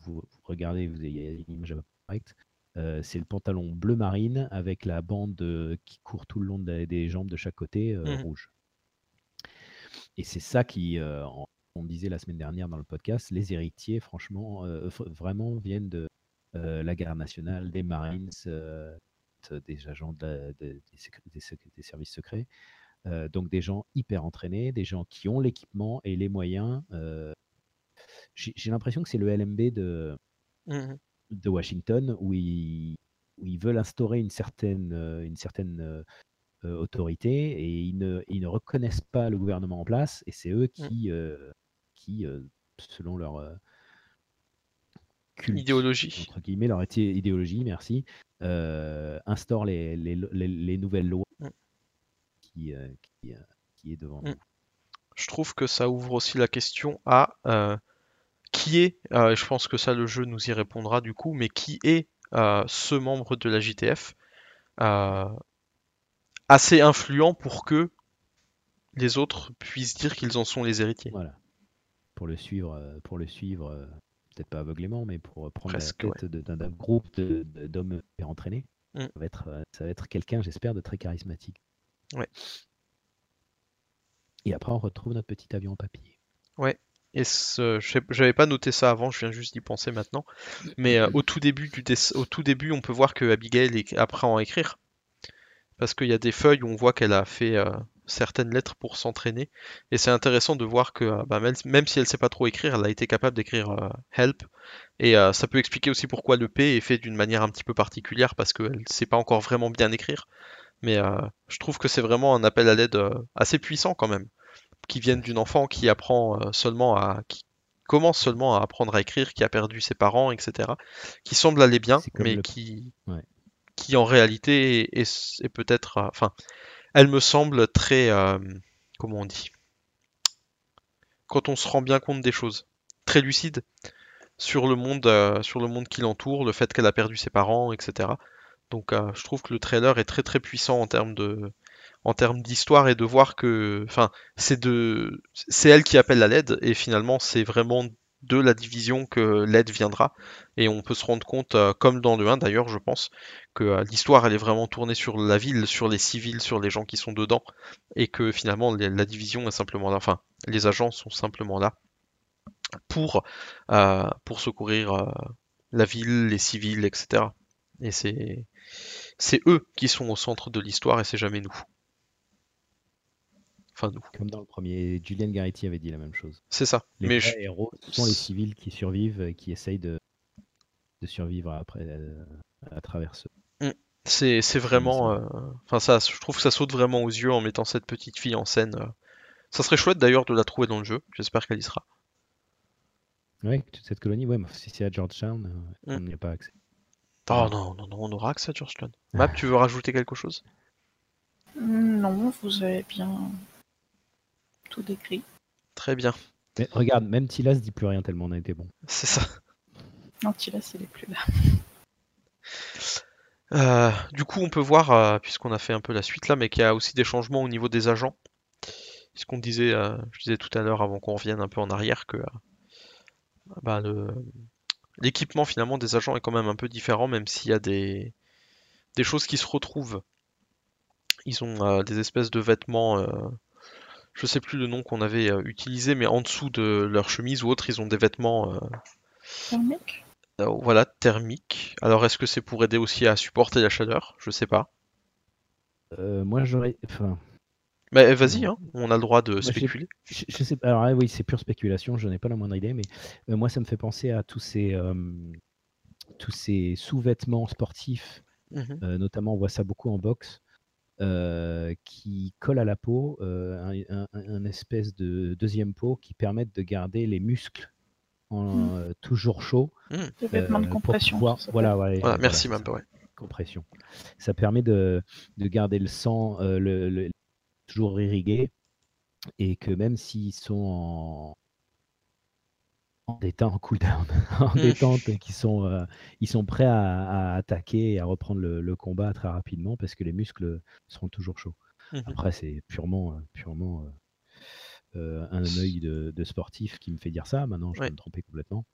vous regardez, vous avez une image correcte, euh, c'est le pantalon bleu marine avec la bande euh, qui court tout le long de- des jambes de chaque côté euh, Mhm. rouge. Et c'est ça qui, on disait la semaine dernière dans le podcast, les héritiers, franchement, vraiment viennent de la garde nationale, des Marines, des agents de la- de- des, services secrets. Donc des gens hyper entraînés, des gens qui ont l'équipement et les moyens. J'ai l'impression que c'est le LMB de, Mhm. De Washington où ils, où ils veulent instaurer une certaine, euh, une certaine euh, euh, autorité et ils ne, ils ne reconnaissent pas le gouvernement en place et c'est eux qui, euh, qui selon leur culte, Idéologie. entre guillemets, leur idé- idéologie, merci, instaurent les, les, les- les nouvelles lois Mm. qui, qui, qui est devant Mm. nous. Je trouve que ça ouvre aussi la question à qui est, euh, je pense que ça le jeu nous y répondra du coup, mais qui est euh, ce membre de la JTF euh, assez influent pour que les autres puissent dire qu'ils en sont les héritiers. Voilà. Pour le suivre, pour le suivre, peut-être pas aveuglément, mais pour prendre Presque, la tête d'un groupe d'hommes entraînés, Mm. ça va être, ça va être quelqu'un, j'espère, de très charismatique. Ouais. Et après, on retrouve notre petit avion en papier. Et ce- j'avais pas noté ça avant, je viens juste d'y penser maintenant. Mais euh, au tout début au tout début, on peut voir que Abigail apprend à écrire. Parce qu'il y a des feuilles où on voit qu'elle a fait euh, certaines lettres pour s'entraîner. Et c'est intéressant de voir que euh, bah, même, si elle sait pas trop écrire, elle a été capable d'écrire help. Et ça peut expliquer aussi pourquoi le P est fait d'une manière un petit peu particulière, parce qu'elle sait pas encore vraiment bien écrire. Mais je trouve que c'est vraiment un appel à l'aide assez puissant quand même qui viennent d'une enfant qui apprend euh, seulement à qui commence seulement à apprendre à écrire, qui a perdu ses parents, etc. Qui semble aller bien, mais le- qui Ouais. qui en réalité est, est peut-être, euh, enfin, elle me semble très, euh, comment on dit, quand on se rend bien compte des choses, très lucide sur le monde, euh, sur le monde qui l'entoure, le fait qu'elle a perdu ses parents, etc. Donc, euh, je trouve que le trailer est très très puissant en termes de, en termes d'histoire et de voir que, enfin, c'est de, c'est elle qui appelle à l'aide et finalement c'est vraiment de la division que l'aide viendra et on peut se rendre compte, euh, comme dans le 1 d'ailleurs, je pense, que euh, l'histoire elle est vraiment tournée sur la ville, sur les civils, sur les gens qui sont dedans et que finalement la division est simplement là, enfin, les agents sont simplement là pour euh, pour secourir la ville, les civils, etc. Et c'est c'est eux qui sont au centre de l'histoire et c'est jamais nous. Enfin nous. Comme dans le premier, Julian Garrity avait dit la même chose. C'est ça. Les Mais vrais je- héros ce sont les civils qui survivent, et qui essayent de, de survivre après, euh, à travers ce. C'est c'est vraiment. euh, Enfin, ça, je trouve que ça saute vraiment aux yeux en mettant cette petite fille en scène. euh. Ça serait chouette d'ailleurs de la trouver dans le jeu. J'espère qu'elle y sera. Ouais, toute cette colonie, ouais, mais si c'est à Georgetown, Mm. on n'y a pas accès. Oh non, non, non, on aura accès à Georgetown. Map, tu veux rajouter quelque chose? Non, vous avez bien tout décrit. Très bien. Mais regarde, même Tilas dit plus rien tellement on a été bon. C'est ça. Non, Tilas, il est plus là. Euh, du coup, on peut voir, euh, puisqu'on a fait un peu la suite là, mais qu'il y a aussi des changements au niveau des agents. Ce qu'on disait, euh, je disais tout à l'heure avant qu'on revienne un peu en arrière, que euh, bah, le- l'équipement finalement des agents est quand même un peu différent, même s'il y a des, des choses qui se retrouvent. Ils ont euh, des espèces de vêtements, euh, je sais plus le nom qu'on avait euh, utilisé, mais en dessous de leur chemise ou autre, ils ont des vêtements euh, Thermique? euh, voilà, thermiques. Alors est-ce que c'est pour aider aussi à supporter la chaleur? Je sais pas. Euh, moi, j'aurais. Enfin, Mais vas-y, hein, on a le droit de spéculer. je, je sais pas. Alors, ah oui, c'est pure spéculation, je n'ai pas la moindre idée, mais euh, moi, ça me fait penser à tous ces, euh, tous ces sous-vêtements sportifs, Mhm. euh, notamment, on voit ça beaucoup en boxe, euh, qui collent à la peau, euh, un, un- un espèce de deuxième peau qui permettent de garder les muscles en, Mm. euh, toujours chauds. Des vêtements de euh, compression. pouvoir- voilà, ouais, Voilà, merci ouais. compression. Ça permet de, de garder le sang euh, le, le- toujours irrigué et que même s'ils sont en, en détente, en cooldown, en Mm. détente, et qu'ils sont, euh, ils sont prêts à, à attaquer et à reprendre le, le combat très rapidement parce que les muscles seront toujours chauds. Mhm. Après, c'est purement, euh, purement euh, un œil de, de sportif qui me fait dire ça. Maintenant, je Ouais. peux me tromper complètement.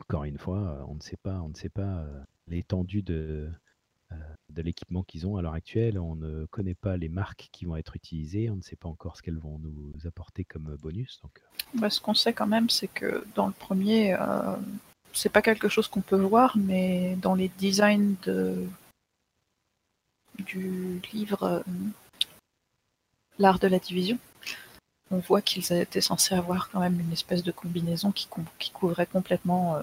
Encore une fois, on ne sait pas, on ne sait pas l'étendue de, de l'équipement qu'ils ont à l'heure actuelle. On ne connaît pas les marques qui vont être utilisées. On ne sait pas encore ce qu'elles vont nous apporter comme bonus. Donc, euh, Bah, ce qu'on sait quand même, c'est que dans le premier, euh, c'est pas quelque chose qu'on peut voir, mais dans les designs de... du livre euh, L'art de la division, on voit qu'ils étaient censés avoir quand même une espèce de combinaison qui, cou- qui couvrait complètement euh,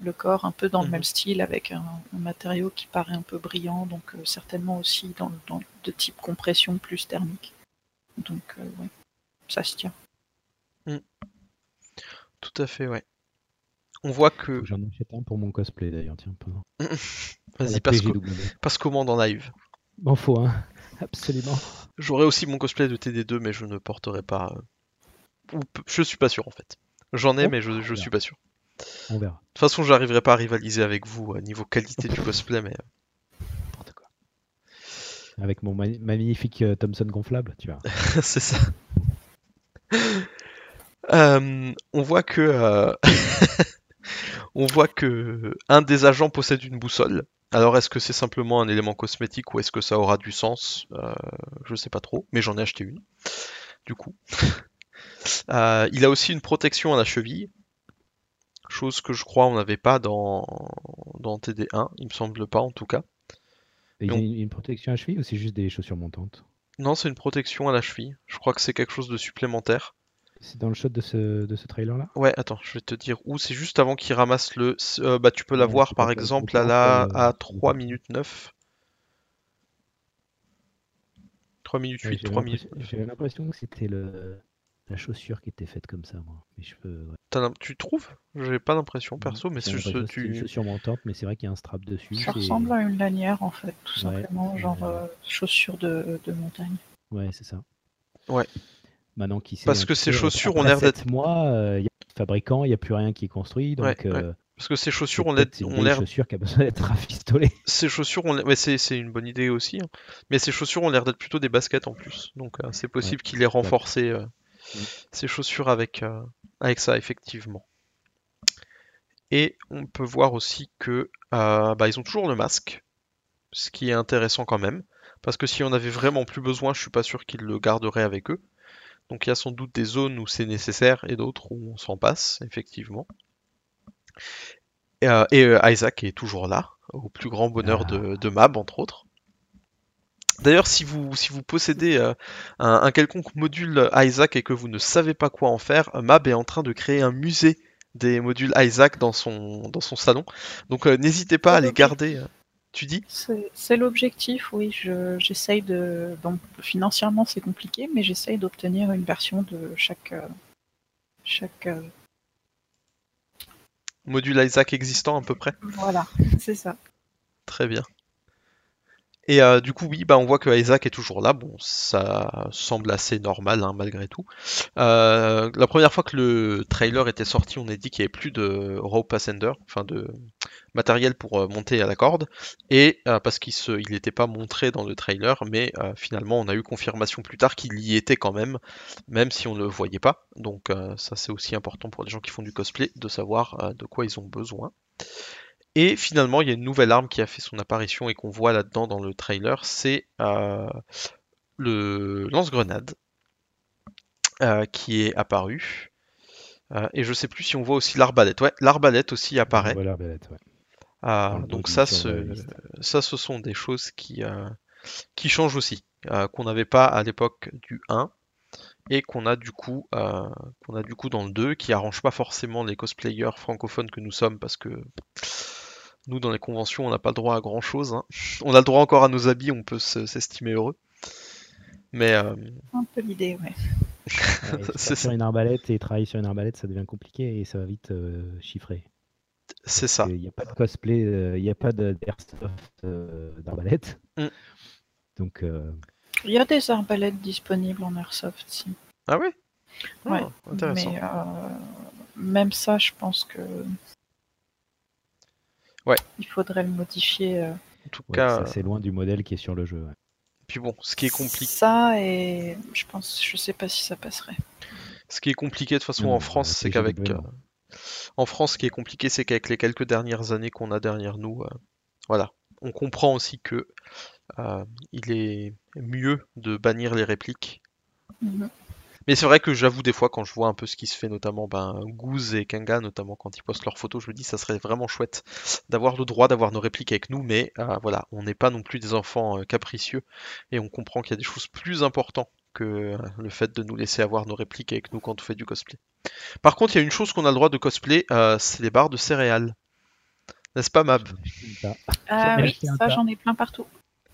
le corps, un peu dans le Mhm. même style, avec un, un matériau qui paraît un peu brillant, donc euh, certainement aussi dans, dans- de type compression plus thermique. Donc, euh, ouais, ça se tient. Tout à fait, ouais. On voit que. j'en achète un pour mon cosplay d'ailleurs. Tiens, pendant- Vas-y, passe, co- PGW. passe commande en live. Bon, faut, hein. Absolument. J'aurai aussi mon cosplay de TD2, mais je ne porterai pas. euh, je suis pas sûr en fait. J'en ai, Oh, mais je, je suis pas sûr. On verra. De toute façon, j'arriverai pas à rivaliser avec vous à niveau qualité du cosplay, mais euh, N'importe quoi. Avec mon ma- magnifique euh, Thomson gonflable, tu vois. c'est ça. Euh, on voit que euh, on voit que un des agents possède une boussole. Alors est-ce que c'est simplement un élément cosmétique ou est-ce que ça aura du sens? Euh, Je sais pas trop, mais j'en ai acheté une. Du coup, Euh, il a aussi une protection à la cheville, chose que je crois on n'avait pas dans dans TD1, il me semble pas en tout cas. Et il y Non. a une, protection à cheville ou c'est juste des chaussures montantes? Non, c'est une protection à la cheville. Je crois que c'est quelque chose de supplémentaire. C'est dans le shot de ce, de ce trailer-là? Ouais, attends, je vais te dire où. C'est juste avant qu'il ramasse le. euh, bah, tu peux la Ouais, voir par exemple pas à la euh, à c'est 3 pas- minutes 9. 3 minutes Ouais, 8, J'avais 3 minutes. j'avais l'impression que c'était le... la chaussure qui était faite comme ça, moi. Les cheveux, ouais. Tu trouves? J'ai pas l'impression perso, mais c'est une tu. chaussure montante, mais c'est vrai qu'il y a un strap dessus. Ça ressemble à une lanière en fait, tout Ouais. simplement, genre euh, chaussures de, de montagne. Ouais, c'est ça. Ouais. Maintenant qui sait, Parce que ces chaussures ont l'air d'être- sept mois, euh, il y a plus de fabricant, il n'y a plus rien qui est construit, donc Ouais, ouais. euh, Parce que ces chaussures ont l'air. une ont vieille l'air- chaussure qui a besoin d'être rafistolée. Ces chaussures ont. Mais c'est c'est une bonne idée aussi. hein. Mais ces chaussures ont l'air d'être plutôt des baskets en plus. Donc euh, c'est possible qu'il ait renforcé euh, Mm. ces chaussures avec, euh, avec ça, effectivement. Et on peut voir aussi que euh, bah, ils ont toujours le masque, ce qui est intéressant quand même. Parce que si on avait vraiment plus besoin, je suis pas sûr qu'ils le garderaient avec eux. Donc il y a sans doute des zones où c'est nécessaire et d'autres où on s'en passe, effectivement. Et, euh, et, euh, Isaac est toujours là, au plus grand bonheur de, de Mab, entre autres. D'ailleurs, si vous, si vous possédez euh, un, un quelconque module Isaac et que vous ne savez pas quoi en faire, euh, Mab est en train de créer un musée des modules Isaac dans son, dans son salon. Donc euh, n'hésitez pas à les garder. Tu dis? C'est l'objectif, oui. Je- J'essaye de. Donc, financièrement, c'est compliqué, mais j'essaye d'obtenir une version de chaque. chaque. Module Isaac existant à peu près? Voilà, c'est ça. Très bien. Et euh, du coup, oui, bah, on voit que Isaac est toujours là. Bon, ça semble assez normal hein, malgré tout. Euh, la première fois que le trailer était sorti, on a dit qu'il n'y avait plus de rope ascender, enfin de matériel pour euh, monter à la corde, et euh, parce qu'il n'était pas montré dans le trailer, mais euh, finalement, on a eu confirmation plus tard qu'il y était quand même, même si on ne le voyait pas. Donc euh, ça, c'est aussi important pour les gens qui font du cosplay de savoir de quoi ils ont besoin. Et finalement, il y a une nouvelle arme qui a fait son apparition et qu'on voit là-dedans dans le trailer, c'est euh, le lance-grenade euh, qui est apparu. Euh, et je sais plus si on voit aussi l'arbalète. Ouais, l'arbalète aussi apparaît. Ouais. Ah, donc ça, ce, ça, ce sont des choses qui, qui changent aussi, qu'on n'avait pas à l'époque du 1 et qu'on a du coup, euh, qu'on a du coup dans le 2, qui arrange pas forcément les cosplayers francophones que nous sommes parce que nous, dans les conventions, on n'a pas le droit à grand chose. On a le droit encore à nos habits, on peut se- s'estimer heureux. Mais euh, Un peu l'idée, ouais. Ouais, C'est sur une arbalète et travailler sur une arbalète, ça devient compliqué et ça va vite euh, chiffrer. c'est ça. Il n'y a pas de cosplay, euh, il n'y a pas de- d'airsoft euh, d'arbalète. Mm. Donc, euh, Il y a des arbalètes disponibles en airsoft, si. Ah ouais Ah, Ouais, Intéressant. Mais euh, même ça, je pense que. Ouais. Il faudrait le modifier. euh. En tout ouais, cas, ça, c'est loin du modèle qui est sur le jeu. ouais. puis bon, ce qui est compliqué. Ça, et je pense, je sais pas si ça passerait. Ce qui est compliqué de toute façon Non, en France, euh, c'est qu'avec non. euh, en France, ce qui est compliqué, c'est qu'avec les quelques dernières années qu'on a derrière nous, euh, voilà, on comprend aussi que euh, il est mieux de bannir les répliques. Mhm. Mais c'est vrai que j'avoue des fois quand je vois un peu ce qui se fait, notamment ben, Goose et Kanga, notamment quand ils postent leurs photos, je me dis ça serait vraiment chouette d'avoir le droit d'avoir nos répliques avec nous, mais euh, voilà, on n'est pas non plus des enfants euh, capricieux et on comprend qu'il y a des choses plus importantes que euh, le fait de nous laisser avoir nos répliques avec nous quand on fait du cosplay. Par contre, il y a une chose qu'on a le droit de cosplay, euh, c'est les barres de céréales. N'est-ce pas Mab? Ah oui, ça j'en ai plein partout.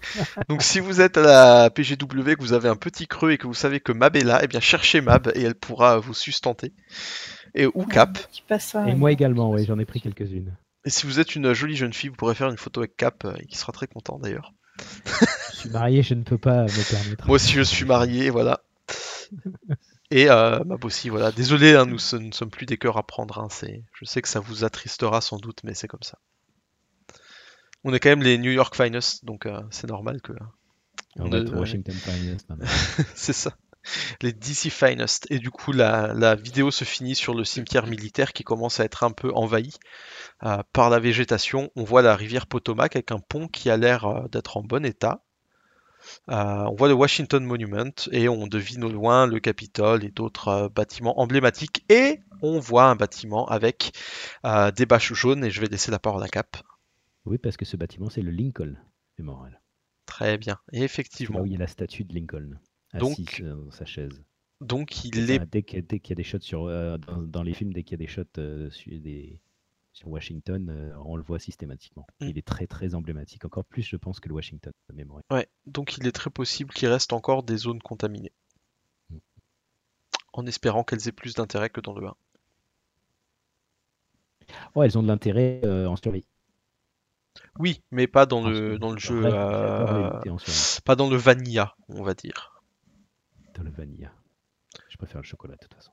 Donc si vous êtes à la PGW, que vous avez un petit creux et que vous savez que Mab est là, eh bien cherchez Mab et elle pourra vous sustenter. Et ou Cap. Qui passe ça. Et moi également, oui, j'en ai pris quelques-unes. Et si vous êtes une jolie jeune fille, vous pourrez faire une photo avec Cap, euh, et qui sera très content d'ailleurs. Je suis marié, je ne peux pas me permettre. Moi aussi je suis marié, voilà. Et euh, Mab aussi, voilà. Désolé, hein, nous ce- ne sommes plus des cœurs à prendre. hein, c'est... Je sais que ça vous attristera sans doute, mais c'est comme ça. On est quand même les New York Finest, donc euh, c'est normal que... On au Washington Finest maintenant. c'est ça. Les DC Finest. Et du coup, la, la vidéo se finit sur le cimetière militaire qui commence à être un peu envahi euh, par la végétation. On voit la rivière Potomac avec un pont qui a l'air euh, d'être en bon état. Euh, on voit le Washington Monument et on devine au loin le Capitole et d'autres euh, bâtiments emblématiques. Et on voit un bâtiment avec euh, des bâches jaunes. Et je vais laisser la parole à Cap. Oui, parce que ce bâtiment, c'est le Lincoln Memorial. Très bien. Et là effectivement. où il y a la statue de Lincoln, assise euh, dans sa chaise. Donc il Enfin, est dès qu'il y, a- y des shots sur, euh, dans, dans les films, dès qu'il y a des shots euh, sur, des, sur Washington, euh, on le voit systématiquement. Mm. Il est très très emblématique, encore plus je pense que le Washington Memorial. Ouais, donc il est très possible qu'il reste encore des zones contaminées. Mm. En espérant qu'elles aient plus d'intérêt que dans le 1. Oh, elles ont de l'intérêt en survie. Oui, mais pas dans En le, dans le jeu, euh, pas dans le vanilla, on va dire. Dans le vanilla. Je préfère le chocolat de toute façon.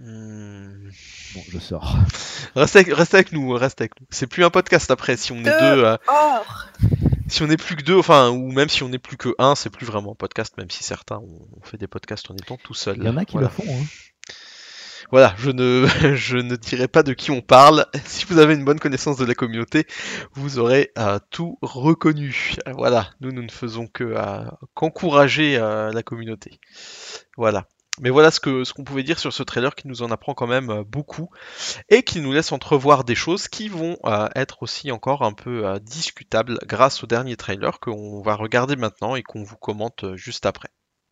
Hmm. Bon, je sors. Reste, avec, reste avec nous, reste avec nous. C'est plus un podcast après, si on est Deux. deux, euh, Or si on est plus que deux, enfin, ou même si on est plus que un, c'est plus vraiment un podcast, même si certains ont on fait des podcasts en étant tout seul. Il y en a qui Voilà. le font. Hein. Voilà, je ne, je ne dirai pas de qui on parle. Si vous avez une bonne connaissance de la communauté, vous aurez euh, tout reconnu. Voilà, nous, nous ne faisons que euh, qu'encourager euh, la communauté. Voilà. Mais voilà ce que ce qu'on pouvait dire sur ce trailer qui nous en apprend quand même beaucoup et qui nous laisse entrevoir des choses qui vont être aussi encore un peu discutables grâce au dernier trailer qu'on va regarder maintenant et qu'on vous commente juste après.